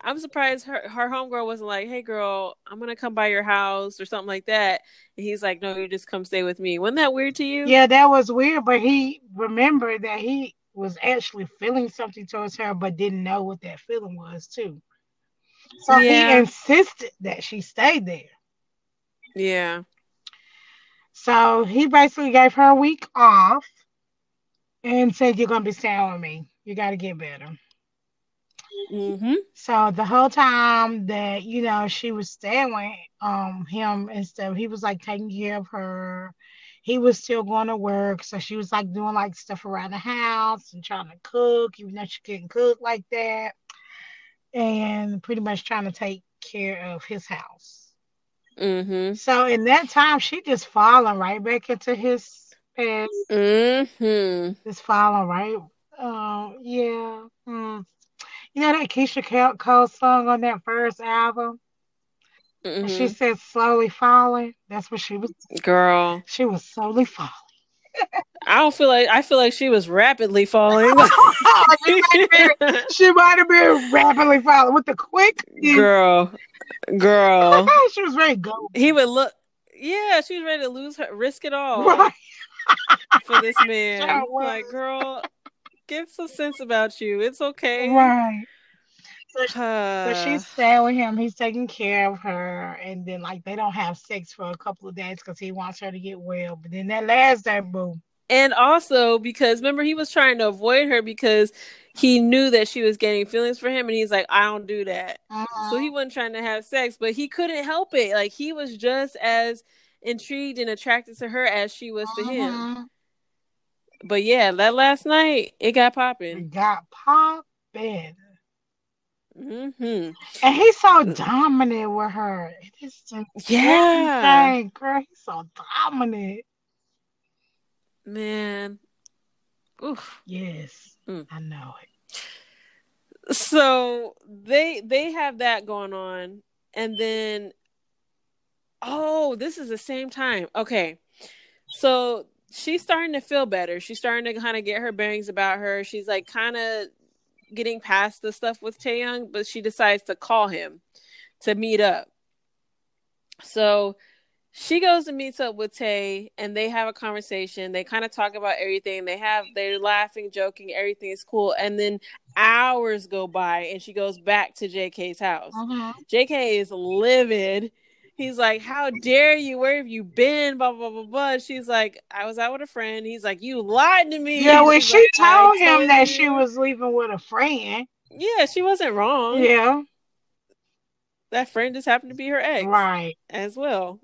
Speaker 4: I'm surprised her her homegirl wasn't like, "Hey, girl, I'm gonna come by your house" or something like that. And he's like, "No, you just come stay with me." Wasn't that weird to you?
Speaker 3: Yeah, that was weird, but he remembered that he was actually feeling something towards her, but didn't know what that feeling was too. So
Speaker 4: Yeah.
Speaker 3: he insisted that she stayed there.
Speaker 4: Yeah.
Speaker 3: So he basically gave her a week off and said, You're gonna be staying with me. You gotta get better.
Speaker 4: Mm-hmm.
Speaker 3: So the whole time that, you know, she was staying with um him and stuff, he was like taking care of her. He was still going to work. So she was like doing like stuff around the house and trying to cook, even though she couldn't cook like that. And pretty much trying to take care of his house.
Speaker 4: Mm-hmm.
Speaker 3: So in that time, she just falling right back into his past,
Speaker 4: Mm-hmm.
Speaker 3: just falling right. Um, yeah. Hmm. You know that Keyshia Cole- song on that first album? She
Speaker 4: mm-hmm.
Speaker 3: said slowly falling. That's what she was.
Speaker 4: Girl,
Speaker 3: She was slowly falling.
Speaker 4: I don't feel like I feel like she was rapidly falling.
Speaker 3: she, been, she might have been rapidly falling with the quick.
Speaker 4: girl, girl.
Speaker 3: she was very good.
Speaker 4: He would look. Yeah, she was ready to lose her, risk it all.
Speaker 3: Right.
Speaker 4: for this man.
Speaker 3: Sure
Speaker 4: like, girl, get some sense about you. It's okay.
Speaker 3: Right. So
Speaker 4: Uh,
Speaker 3: she's staying with him. He's taking care of her, and then like they don't have sex for a couple of days because he wants her to get well. But then that last day, boom,
Speaker 4: And also because remember he was trying to avoid her because he knew that she was getting feelings for him and he's like, I don't do that.
Speaker 3: Uh-huh.
Speaker 4: So he wasn't trying to have sex, but he couldn't help it. Like he was just as intrigued and attracted to her as she was to him.
Speaker 3: Mhm.
Speaker 4: But yeah, that last night it got popping It
Speaker 3: got popping.
Speaker 4: hmm
Speaker 3: And he's so dominant with her. It is just
Speaker 4: Yeah,
Speaker 3: girl. He's so dominant.
Speaker 4: Man. Oof.
Speaker 3: Yes,
Speaker 4: Mm.
Speaker 3: I know it.
Speaker 4: so they they have that going on and then oh this is the same time okay so she's starting to feel better she's starting to kind of get her bearings about her she's like kind of getting past the stuff with Taeyong but she decides to call him to meet up so she goes and meets up with Tay and they have a conversation they kind of talk about everything they have they're laughing joking everything is cool and then hours go by and she goes back to JK's house.
Speaker 3: Mhm.
Speaker 4: JK is livid. He's like, How dare you? Where have you been? Blah blah blah blah. She's like, I was out with a friend. He's like, You lied to me.
Speaker 3: Yeah, when she
Speaker 4: like,
Speaker 3: told him that
Speaker 4: told
Speaker 3: she was leaving with a friend,
Speaker 4: Yeah, she wasn't wrong.
Speaker 3: yeah,
Speaker 4: That friend just happened to be her ex
Speaker 3: right.
Speaker 4: as well.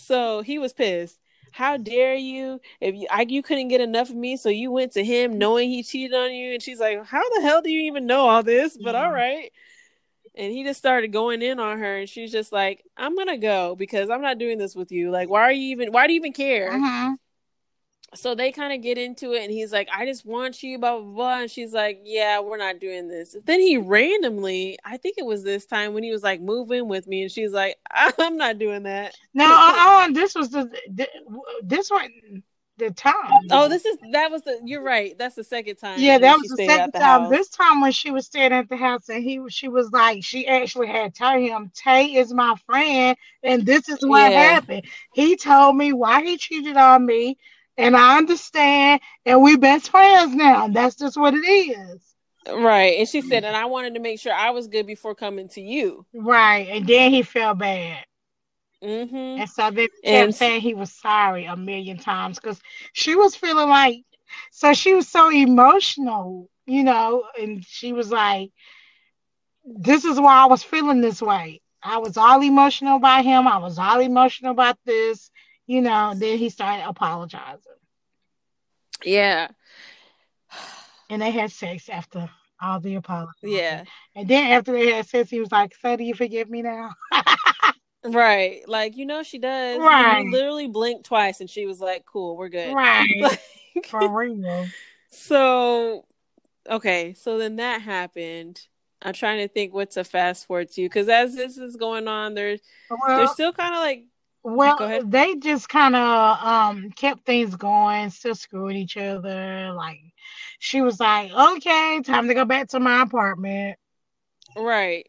Speaker 4: So he was pissed. How dare you? If you I, you couldn't get enough of me, so you went to him knowing he cheated on you, and she's like, "How the hell do you even know all this?" But
Speaker 3: Yeah.
Speaker 4: all right. And he just started going in on her, and she's just like, "I'm gonna go because I'm not doing this with you. Like, why are you even? Why do you even care?"
Speaker 3: Mhm.
Speaker 4: So they kind of get into it, and he's like, "I just want you," blah blah blah, and she's like, "Yeah, we're not doing this." Then he randomly, I think it was this time when he was like, "Move in with me," and she's like, "I'm not doing that."
Speaker 3: No, uh, uh, this was the, the this one the time.
Speaker 4: Oh, this is that was the. You're right. That's the second time.
Speaker 3: Yeah, that was the second
Speaker 4: the
Speaker 3: time.
Speaker 4: house.
Speaker 3: This time when she was staying at the house and he she was like she actually had told him Tay is my friend and this is what
Speaker 4: Yeah.
Speaker 3: happened. He told me why he cheated on me and I understand and we're best friends now. That's just what it is.
Speaker 4: Right, and she said, and I wanted to make sure I was good before coming to you.
Speaker 3: Right. And then he felt bad.
Speaker 4: Mm-hmm.
Speaker 3: And so they kept
Speaker 4: And-
Speaker 3: saying he was sorry a million times because she was feeling like, so she was so emotional, you know, and she was like, this is why I was feeling this way. I was all emotional about him. I was all emotional about this, you know. Then he started apologizing.
Speaker 4: Yeah,
Speaker 3: And they had sex after all the apologies.
Speaker 4: yeah,
Speaker 3: And then after they had sex, he was like, So do you forgive me now?
Speaker 4: right. Like you know, she does. He
Speaker 3: Right.
Speaker 4: literally blinked twice, and she was like, "Cool, we're good."
Speaker 3: right.
Speaker 4: Like-
Speaker 3: For real.
Speaker 4: so, okay, so then that happened. I'm trying to think what to fast forward to because as this is going on, they're they're still kind of like
Speaker 3: Well, they just kind of um kept things going, still screwing each other. Like she was like, "Okay, time to go back to my apartment,"
Speaker 4: right.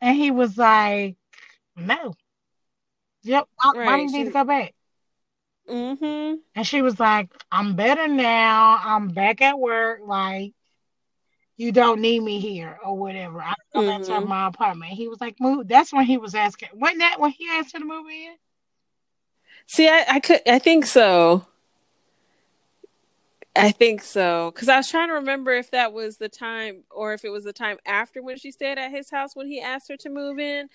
Speaker 3: and he was like, "No, yep, why, why
Speaker 4: Right,
Speaker 3: do you need
Speaker 4: she-
Speaker 3: to go back?"
Speaker 4: Mm-hmm.
Speaker 3: And she was like, "I'm better now. I'm back at work. Like, you don't need me here or whatever. I can go back to
Speaker 4: Mhm.
Speaker 3: my apartment." He was like, "Move." That's when he was asking. Wasn't that when he asked her to move in?
Speaker 4: See, I, I could, I think so. I think so because I was trying to remember if that was the time or if it was the time after when she stayed at his house when he asked her to move in,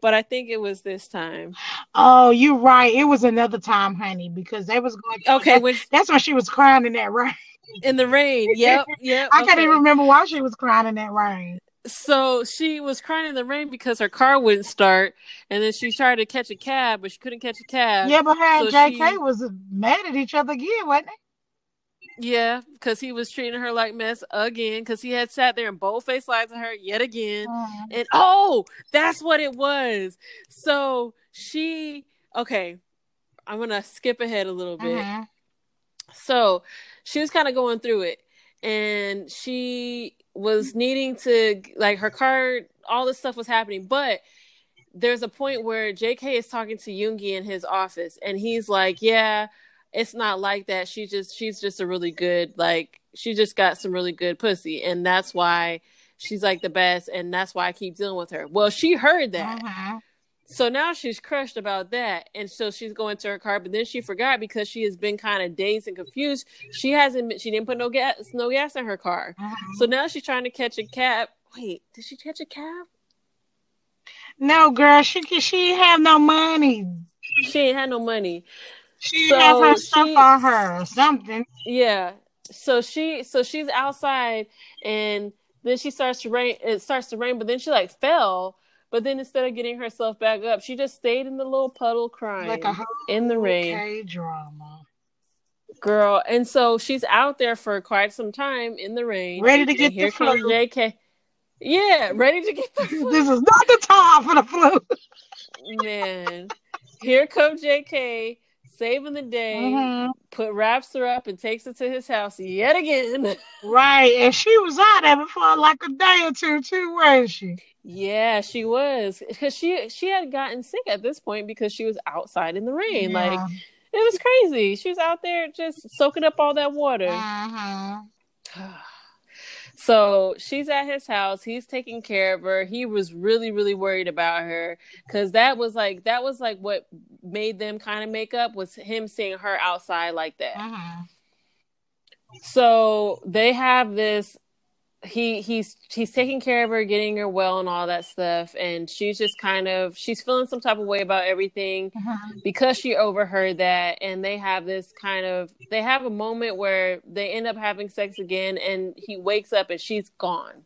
Speaker 4: but I think it was this time.
Speaker 3: Oh, you're right. It was another time, honey, because they was going.
Speaker 4: Okay, when
Speaker 3: That's when she was crying in that rain.
Speaker 4: in the rain. Yep, yep.
Speaker 3: I can't even remember why she was crying in that rain.
Speaker 4: So she was crying in the rain because her car wouldn't start, and then she tried to catch a cab, but she couldn't catch a cab.
Speaker 3: Yeah, but her and JK
Speaker 4: she-
Speaker 3: was mad at each other again, wasn't it?
Speaker 4: Yeah, because he was treating her like mess again because he had sat there and bold faced lied to her yet again.
Speaker 3: they?
Speaker 4: And oh, that's what it was. So she okay, I'm gonna skip ahead a little bit.
Speaker 3: Mhm.
Speaker 4: So she was kind of going through it, and she was needing to like her car. All this stuff was happening, but there's a point where J.K. is talking to Yoongi in his office, and he's like, "Yeah, it's not like that. She just she's just a really good like she just got some really good pussy, and that's why." She's like the best, and that's why I keep dealing with her. Well, she heard that,
Speaker 3: Mhm.
Speaker 4: So now she's crushed about that, and so she's going to her car. But then she forgot because she has been kind of dazed and confused. She hasn't. She didn't put no gas, no gas in her car.
Speaker 3: Uh-huh.
Speaker 4: So now she's trying to catch a cab. Wait, did she catch a cab?
Speaker 3: No, girl, she she have no money.
Speaker 4: She ain't had no money.
Speaker 3: She
Speaker 4: So
Speaker 3: have her stuff
Speaker 4: she-
Speaker 3: on her or something.
Speaker 4: Yeah. So she so she's outside and then she starts to rain it starts to rain, but then she like fell. But then instead of getting herself back up, she just stayed in the little puddle crying
Speaker 3: Like a
Speaker 4: in the rain.
Speaker 3: K drama.
Speaker 4: Girl. And so she's out there for quite some time in the rain.
Speaker 3: Ready to get
Speaker 4: here
Speaker 3: the
Speaker 4: comes
Speaker 3: flu.
Speaker 4: JK. Yeah, ready to get the flu.
Speaker 3: This is not the time for the flu.
Speaker 4: Man. Here comes JK saving the day,
Speaker 3: Mhm.
Speaker 4: put wraps her up and takes her to his house yet again.
Speaker 3: Right, and she was out there before like a day or two too, wasn't she?
Speaker 4: Yeah, she was because she she had gotten sick at this point because she was outside in the rain. Like it was crazy. She was out there just soaking up all that water.
Speaker 3: Mhm.
Speaker 4: So she's at his house. He's taking care of her. He was really really worried about her because that was like that was like what made them kind of make up was him seeing her outside like that.
Speaker 3: Mhm.
Speaker 4: So they have this. He he's he's taking care of her, getting her well, and all that stuff. And she's just kind of she's feeling some type of way about everything
Speaker 3: Mhm.
Speaker 4: because she overheard that. And they have this kind of they have a moment where they end up having sex again, and he wakes up and she's gone.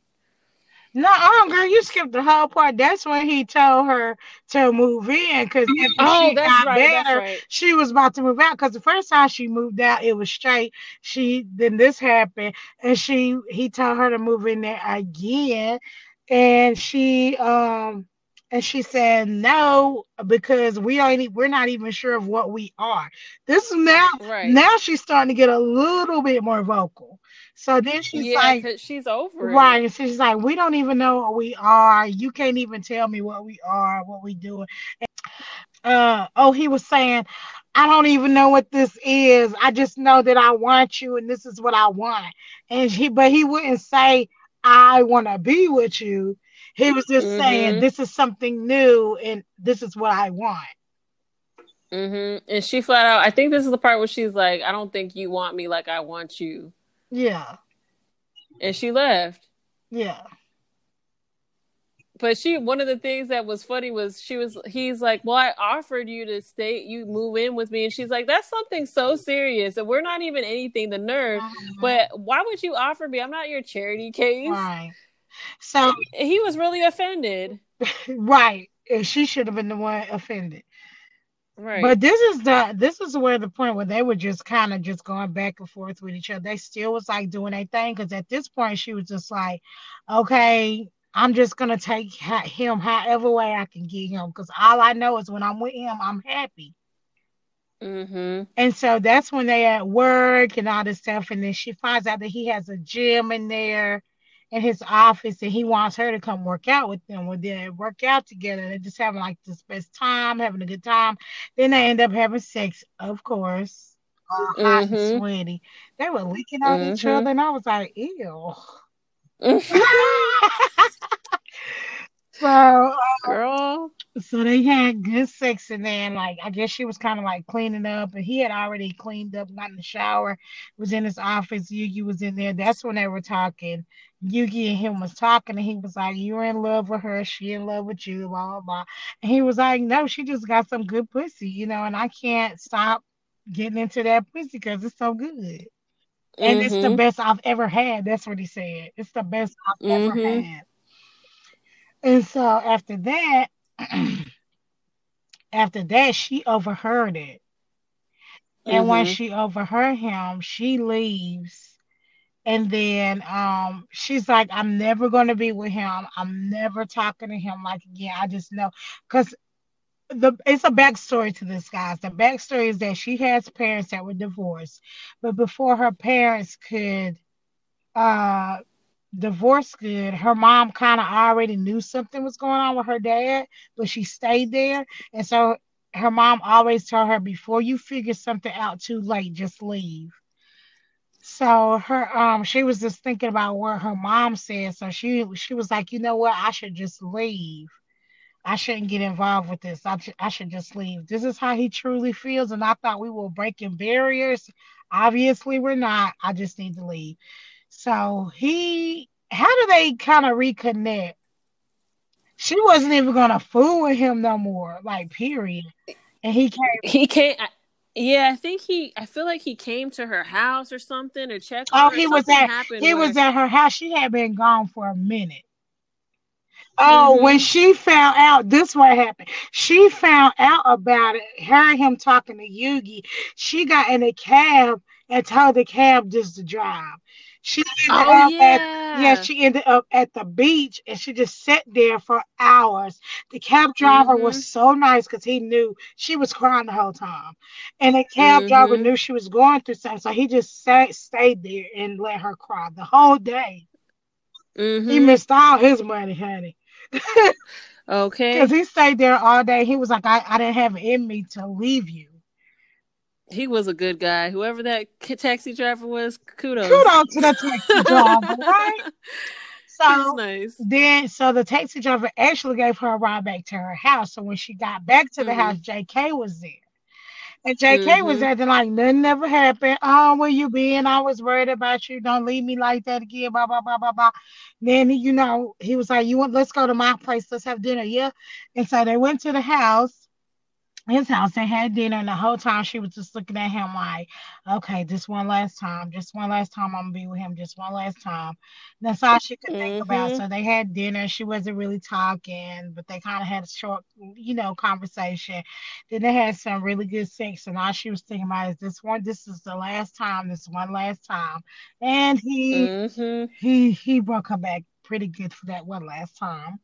Speaker 3: No, uh, girl, you skipped the whole part. That's when he told her to move in because
Speaker 4: Oh,
Speaker 3: she got
Speaker 4: right.
Speaker 3: Better,
Speaker 4: right.
Speaker 3: she was about to move out. Because the first time she moved out, it was straight. She then this happened, and she he told her to move in there again, and she um and she said no because we e- we're not even sure of what we are. This is now
Speaker 4: Right.
Speaker 3: now she's starting to get a little bit more vocal. So then she's
Speaker 4: yeah,
Speaker 3: like.
Speaker 4: she's over it.
Speaker 3: Right. And she's like, we don't even know what we are. You can't even tell me what we are, what we doing. Uh oh, he was saying, I don't even know what this is. I just know that I want you and this is what I want. And he but he wouldn't say I want to be with you. He was just saying
Speaker 4: Mhm.
Speaker 3: this is something new and this is what I want.
Speaker 4: Mm-hmm. And she flat out. I think this is the part where she's like, "I don't think you want me like I want you,"
Speaker 3: Yeah.
Speaker 4: and she left.
Speaker 3: Yeah.
Speaker 4: But she, one of the things that was funny was she was, he's like, well, I offered you to stay, you move in with me. And she's like, that's something so serious. And we're not even anything, the nerve. Uh-huh. But why would you offer me? I'm not your charity case.
Speaker 3: right. So
Speaker 4: he was really offended.
Speaker 3: right. And she should have been the one offended.
Speaker 4: Right.
Speaker 3: But this is the this is where the point where they were just kind of just going back and forth with each other. They still was like doing their thing because at this point she was just like, okay, I'm just gonna take ha- him however way I can get him because all I know is when I'm with him, I'm happy.
Speaker 4: Mm-hmm.
Speaker 3: And so that's when they at work and all this stuff, and then she finds out that he has a gym in there in his office, and he wants her to come work out with them. Well, they work out together. They're just having like this best time, having a good time. Then they end up having sex, of course. All hot and
Speaker 4: Mhm.
Speaker 3: sweaty. They were licking on each
Speaker 4: Mhm.
Speaker 3: other, and I was like, ew. so uh,
Speaker 4: Girl.
Speaker 3: so they had good sex and then like I guess she was kind of like cleaning up and he had already cleaned up, got in the shower, was in his office, Yoongi was in there. That's when they were talking. Yoongi and him was talking and he was like, You're in love with her, she in love with you, blah blah blah. And he was like, No, she just got some good pussy, you know, and I can't stop getting into that pussy because it's so good. And it's the
Speaker 4: Mhm.
Speaker 3: best I've ever had. That's what he said. It's the best I've ever
Speaker 4: Mhm.
Speaker 3: had. And so after that, after that, she overheard it. And when
Speaker 4: Mhm.
Speaker 3: she overheard him, she leaves. And then um she's like, I'm never gonna be with him. I'm never talking to him like again. I just know because the it's a backstory to this guys. The backstory is that she has parents that were divorced, but before her parents could uh divorce good, her mom kind of already knew something was going on with her dad, but she stayed there. And so her mom always told her before you figure something out too late, just leave. So her um she was just thinking about what her mom said. So she she was like, you know what, I should just leave. I shouldn't get involved with this. I, I should just leave. This is how he truly feels. And I thought we were breaking barriers. Obviously, we're not. I just need to leave. So he, how do they kind of reconnect? She wasn't even going to fool with him no more, like, period. And he came.
Speaker 4: He came. Yeah, I think he. I feel like he came to her house or something to check.
Speaker 3: Oh, he was at. He where... was at her house. She had been gone for a minute. Oh, mm-hmm. when she found out, this what happened. She found out about it, her him talking to Yoongi. She got in a cab and told the cab just to drive. She ended oh, up yeah. At, yeah, she ended up at the beach and she just sat there for hours. The cab driver mm-hmm. was so nice because he knew she was crying the whole time. And the cab mm-hmm. driver knew she was going through something. So he just sat, stayed there and let her cry the whole day. Mm-hmm. He missed all his money, honey.
Speaker 4: okay.
Speaker 3: Because he stayed there all day. He was like, I, I didn't have it in me to leave you.
Speaker 4: He was a good guy. Whoever that taxi driver was, kudos.
Speaker 3: Kudos to the taxi driver, right? So nice. then, so the taxi driver actually gave her a ride back to her house. So when she got back to the mm-hmm. house, JK was there. And JK mm-hmm. was acting like nothing ever happened. Oh, where you been? I was worried about you. Don't leave me like that again. Blah blah blah blah blah. Then you know he was like, "You want? Let's go to my place. Let's have dinner." Yeah. And so they went to the house his house and had dinner and the whole time she was just looking at him like okay just one last time just one last time i'm gonna be with him just one last time that's all she could mm-hmm. think about mm-hmm. so they had dinner she wasn't really talking but they kind of had a short you know conversation then they had some really good sex and all she was thinking about is this one this is the last time this one last time and he mm-hmm. he he broke her back pretty good for that one last time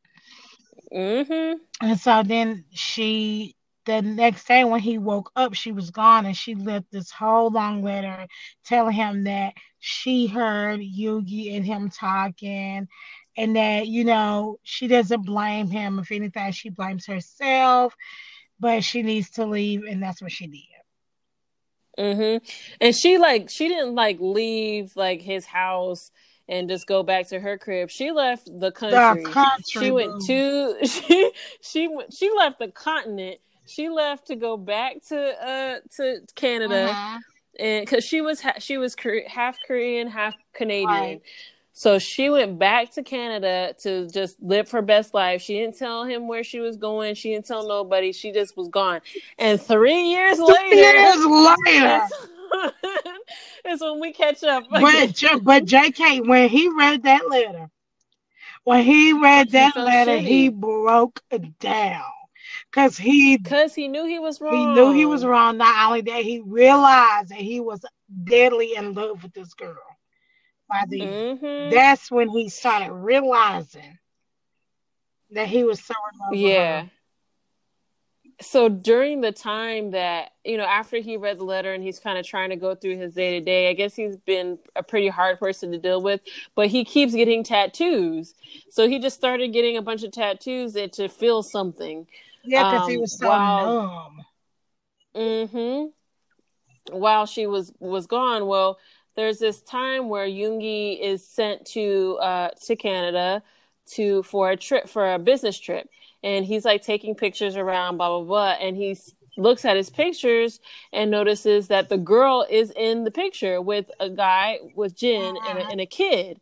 Speaker 4: mm-hmm.
Speaker 3: and so then she the next day when he woke up, she was gone, and she left this whole long letter telling him that she heard Yoongi and him talking, and that you know she doesn't blame him. If anything, she blames herself, but she needs to leave, and that's what she did.
Speaker 4: Mhm. And she like she didn't like leave like his house and just go back to her crib. She left the country.
Speaker 3: The country
Speaker 4: she went to she she she left the continent she left to go back to uh to Canada, uh-huh. and because she was ha- she was half Korean, half Canadian. Right. So she went back to Canada to just live her best life. She didn't tell him where she was going. She didn't tell nobody. She just was gone. And three years three later,
Speaker 3: years later,
Speaker 4: is when we catch up.
Speaker 3: But, but JK, when he read that letter, when he read that letter, shitty. he broke down. Cause he,
Speaker 4: cause he knew he was wrong.
Speaker 3: He knew he was wrong. Not only that, he realized that he was deadly in love with this girl. By the, mm-hmm. that's when he started realizing that he was so in love. Yeah.
Speaker 4: So during the time that you know, after he read the letter and he's kind of trying to go through his day to day, I guess he's been a pretty hard person to deal with. But he keeps getting tattoos, so he just started getting a bunch of tattoos to feel something.
Speaker 3: Yeah, because um, he was so while, numb.
Speaker 4: Mm-hmm. While she was was gone, well, there's this time where Yoongi is sent to uh to Canada to for a trip for a business trip, and he's like taking pictures around, blah blah blah, and he looks at his pictures and notices that the girl is in the picture with a guy with Jin and, a, uh-huh. and a kid.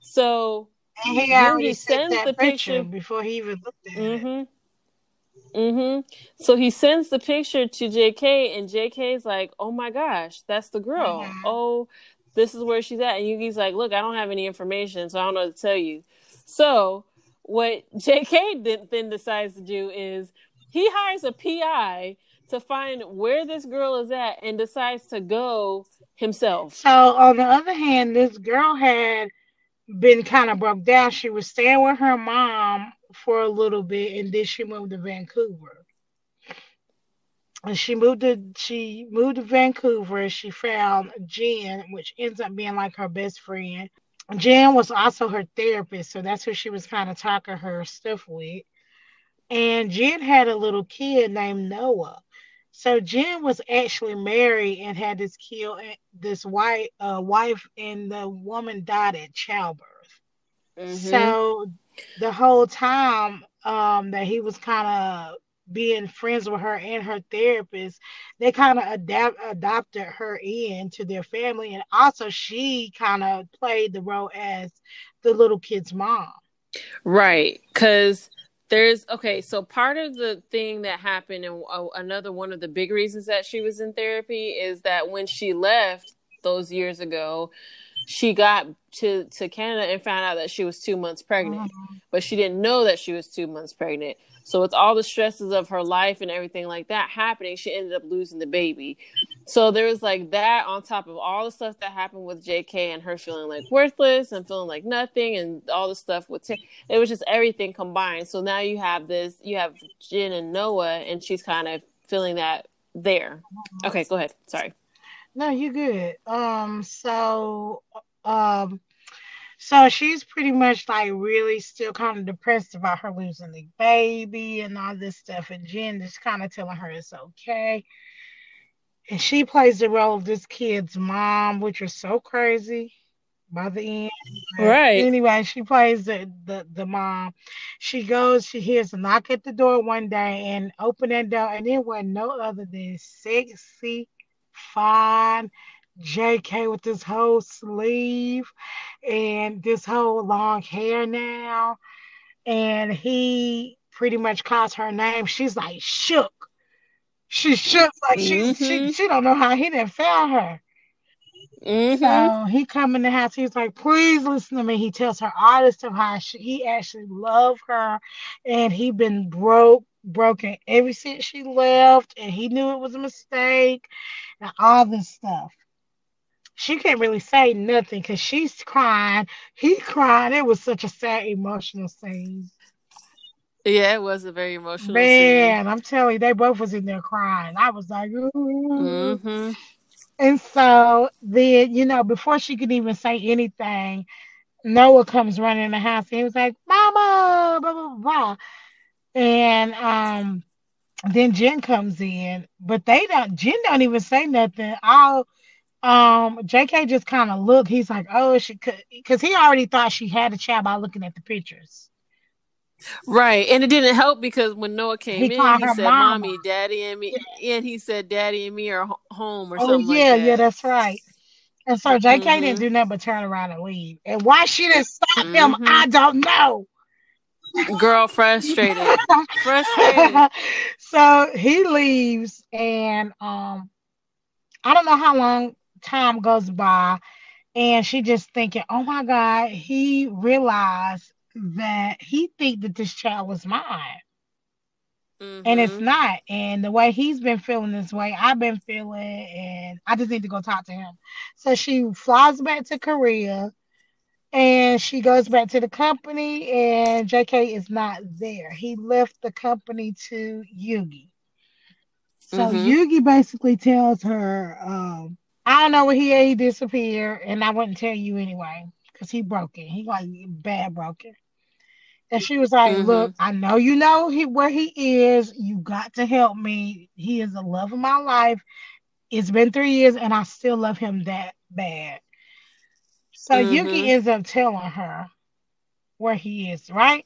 Speaker 4: So
Speaker 3: and he already sends the picture, picture, before he even looked at mm-hmm. it.
Speaker 4: Mm-hmm. So he sends the picture to JK, and JK's like, "Oh my gosh, that's the girl. Mm-hmm. Oh, this is where she's at." And Yoongi's like, "Look, I don't have any information, so I don't know what to tell you." So what JK then decides to do is he hires a PI to find where this girl is at and decides to go himself.
Speaker 3: So on the other hand, this girl had been kind of broke down. She was staying with her mom for a little bit, and then she moved to Vancouver. And she moved to she moved to Vancouver. And she found Jen, which ends up being like her best friend. Jen was also her therapist, so that's who she was kind of talking her stuff with. And Jen had a little kid named Noah. So Jen was actually married and had this kid, this white uh, wife, and the woman died at childbirth. Mm-hmm. So the whole time um, that he was kind of being friends with her and her therapist, they kind of adapt adopted her into their family, and also she kind of played the role as the little kid's mom.
Speaker 4: Right, because there's okay. So part of the thing that happened, and uh, another one of the big reasons that she was in therapy is that when she left those years ago, she got to to Canada and found out that she was two months pregnant, mm-hmm. but she didn't know that she was two months pregnant. So with all the stresses of her life and everything like that happening, she ended up losing the baby. So there was like that on top of all the stuff that happened with JK and her feeling like worthless and feeling like nothing and all the stuff with T- it was just everything combined. So now you have this, you have Jen and Noah, and she's kind of feeling that there. Okay, go ahead. Sorry.
Speaker 3: No, you good. Um, so um so she's pretty much like really still kind of depressed about her losing the baby and all this stuff. And Jen is kind of telling her it's okay. And she plays the role of this kid's mom, which is so crazy by the end.
Speaker 4: Right.
Speaker 3: Anyway, she plays the, the, the mom. She goes, she hears a knock at the door one day and open that door, and it was no other than sexy, fine, JK with this whole sleeve and this whole long hair now. And he pretty much calls her name. She's like shook. She shook like mm-hmm. she, she she don't know how he didn't fail her. Mm-hmm. So he come in the house. He's like, "Please listen to me." He tells her all this stuff how she, he actually loved her, and he been broke, broken ever since she left, and he knew it was a mistake, and all this stuff she can't really say nothing because she's crying. He crying. It was such a sad, emotional scene.
Speaker 4: Yeah, it was a very emotional
Speaker 3: Man, scene. I'm telling you, they both was in there crying. I was like, mm-hmm. and so then, you know, before she could even say anything, Noah comes running in the house and he was like, Mama, blah, blah, blah. And um, then Jen comes in, but they don't, Jen don't even say nothing. All um, JK just kind of look. He's like, oh, she could, because he already thought she had a child by looking at the pictures.
Speaker 4: Right, and it didn't help because when Noah came he in, he said, Mama. "Mommy, Daddy, and me," yeah. and he said, "Daddy and me are home" or oh, something.
Speaker 3: Oh yeah,
Speaker 4: like
Speaker 3: yeah, that's right. And so JK mm-hmm. didn't do nothing but turn around and leave. And why she didn't stop mm-hmm. him, I don't know.
Speaker 4: Girl, frustrated, frustrated.
Speaker 3: so he leaves, and um, I don't know how long time goes by and she just thinking, oh my God, he realized that he think that this child was mine. Mm-hmm. And it's mm-hmm. not. And the way he's been feeling this way, I've been feeling, and I just need to go talk to him. So she flies back to Korea and she goes back to the company, and JK is not there. He left the company to Yoongi. So mm-hmm. Yoongi basically tells her, um, I don't know where he He disappeared, and I wouldn't tell you anyway because he broke it. He like bad broken. And she was like, mm-hmm. "Look, I know you know he, where he is. You got to help me. He is the love of my life. It's been three years, and I still love him that bad." So mm-hmm. Yoongi ends up telling her where he is, right?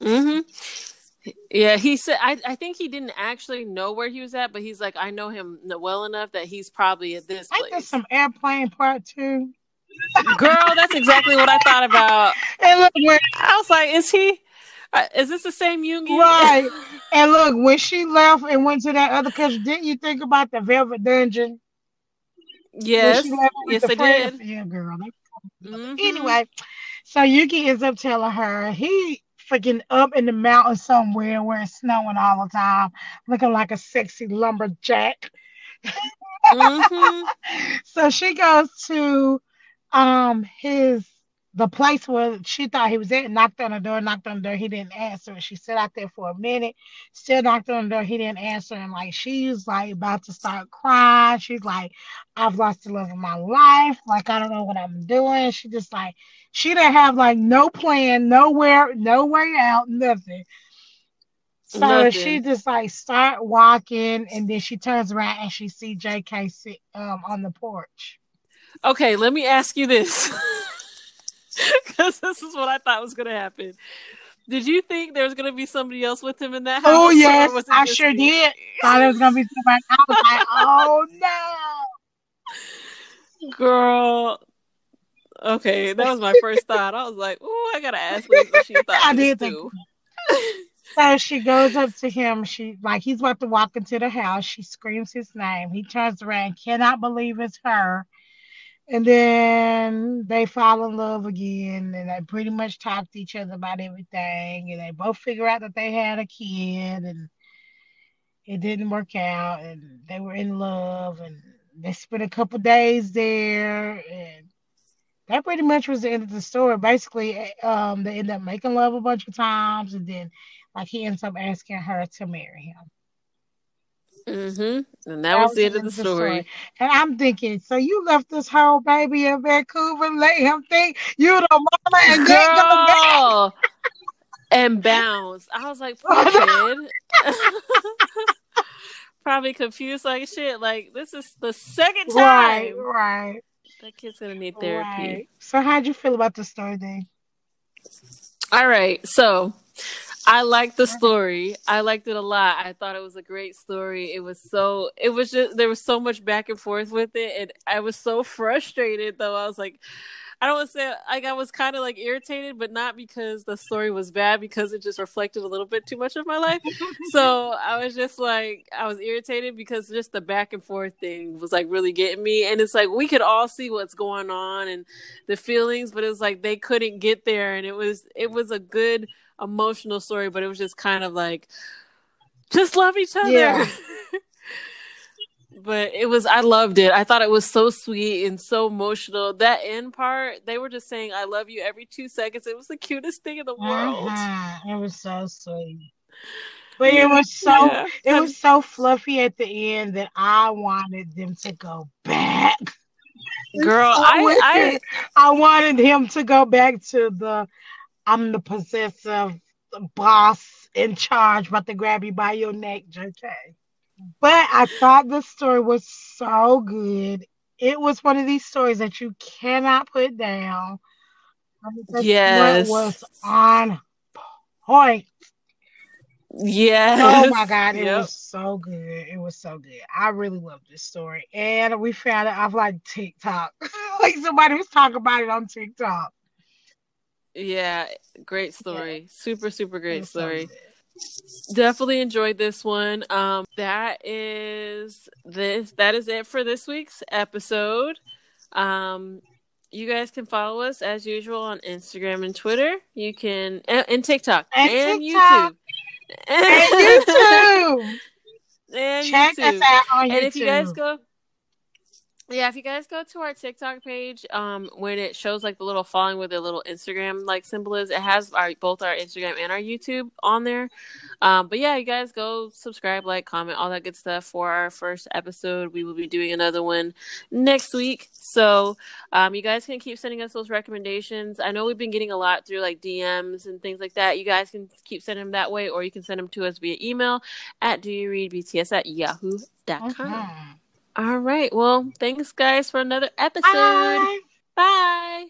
Speaker 4: Mm-hmm. Yeah, he said. I, I think he didn't actually know where he was at, but he's like, I know him well enough that he's probably at this place.
Speaker 3: I some airplane part two.
Speaker 4: Girl, that's exactly what I thought about.
Speaker 3: And look, when,
Speaker 4: I was like, is he? Uh, is this the same Yoongi?
Speaker 3: Right. and look, when she left and went to that other country, didn't you think about the Velvet Dungeon?
Speaker 4: Yes. Yes, I did.
Speaker 3: Yeah, girl. Mm-hmm. Anyway, so Yoongi ends up telling her he freaking up in the mountains somewhere where it's snowing all the time, looking like a sexy lumberjack. Mm-hmm. so she goes to um his the place where she thought he was at, knocked on the door, knocked on the door, he didn't answer. She sat out there for a minute, still knocked on the door, he didn't answer. And like she's like about to start crying. She's like, I've lost the love of my life. Like, I don't know what I'm doing. She just like she didn't have like no plan, nowhere, no way out, nothing. So nothing. she just like start walking and then she turns around and she see JK sit um on the porch.
Speaker 4: Okay, let me ask you this. because this is what I thought was going to happen. Did you think there was gonna be somebody else with him in that oh, house?
Speaker 3: Oh yes, I sure
Speaker 4: you?
Speaker 3: did. Thought it was gonna be somebody. I was like, oh no.
Speaker 4: Girl. Okay, that was my first thought. I was like, "Oh, I gotta ask Liz what she thought."
Speaker 3: I did
Speaker 4: too.
Speaker 3: So she goes up to him. She like he's about to walk into the house. She screams his name. He turns around, cannot believe it's her. And then they fall in love again, and they pretty much talk to each other about everything. And they both figure out that they had a kid, and it didn't work out. And they were in love, and they spent a couple days there, and that pretty much was the end of the story. Basically, um, they end up making love a bunch of times, and then like he ends up asking her to marry him.
Speaker 4: Mm-hmm. And that, was the end of the story.
Speaker 3: And I'm thinking, so you left this whole baby in Vancouver, let him think you the mama, and then go back.
Speaker 4: Girl, and bounce. I was like, poor kid. Probably confused like shit. Like this is the second
Speaker 3: Right,
Speaker 4: time
Speaker 3: right,
Speaker 4: that kid's gonna need therapy.
Speaker 3: right. So how'd you feel about the story then?
Speaker 4: All right, so I liked the story. I liked it a lot. I thought it was a great story. It was so. It was just there was so much back and forth with it, and I was so frustrated though. I was like, I don't want to say like I was kind of like irritated, but not because the story was bad, because it just reflected a little bit too much of my life. so I was just like I was irritated because just the back and forth thing was like really getting me, and it's like we could all see what's going on and the feelings, but it was like they couldn't get there, and it was it was a good emotional story, but it was just kind of like just love each other.
Speaker 3: Yeah.
Speaker 4: but it was I loved it. I thought it was so sweet and so emotional. That end part, they were just saying I love you every 2 seconds. It was the cutest thing in the world.
Speaker 3: Mhm. It was so sweet. But it was so
Speaker 4: Yeah.
Speaker 3: it was so fluffy at the end that I wanted them to go back.
Speaker 4: Girl,
Speaker 3: So
Speaker 4: I I,
Speaker 3: I wanted him to go back to the I'm the possessive boss in charge, about to grab you by your neck, JK. But I thought this story was so good. It was one of these stories that you cannot put down.
Speaker 4: Yes.
Speaker 3: was on point.
Speaker 4: Oh yes.
Speaker 3: Oh my god, it
Speaker 4: Yep.
Speaker 3: was so good. It was so good. I really loved this story. And we found it off like TikTok. like somebody was talking about it on TikTok.
Speaker 4: Yeah, great story. Super super great story. Definitely enjoyed this one. Um, that is this. That is it for this week's episode. Um, you guys can follow us as usual on Instagram and Twitter. You can and, and TikTok
Speaker 3: And
Speaker 4: and,
Speaker 3: TikTok.
Speaker 4: YouTube.
Speaker 3: And YouTube.
Speaker 4: and
Speaker 3: Check
Speaker 4: YouTube.
Speaker 3: us out on YouTube.
Speaker 4: And if you guys go, yeah, if you guys go to our TikTok page, um, when it shows like the little following with the little Instagram like symbol is, it has our both our Instagram and our YouTube on there. Um, but yeah, you guys go subscribe, like, comment, all that good stuff for our first episode. We will be doing another one next week. So, um, you guys can keep sending us those recommendations. I know we've been getting a lot through like DMs and things like that. You guys can keep sending them that way, or you can send them to us via email at do you read BTS at yahoo.com.
Speaker 3: Mhm.
Speaker 4: All right. Well, thanks guys for another episode.
Speaker 3: Bye.
Speaker 4: Bye.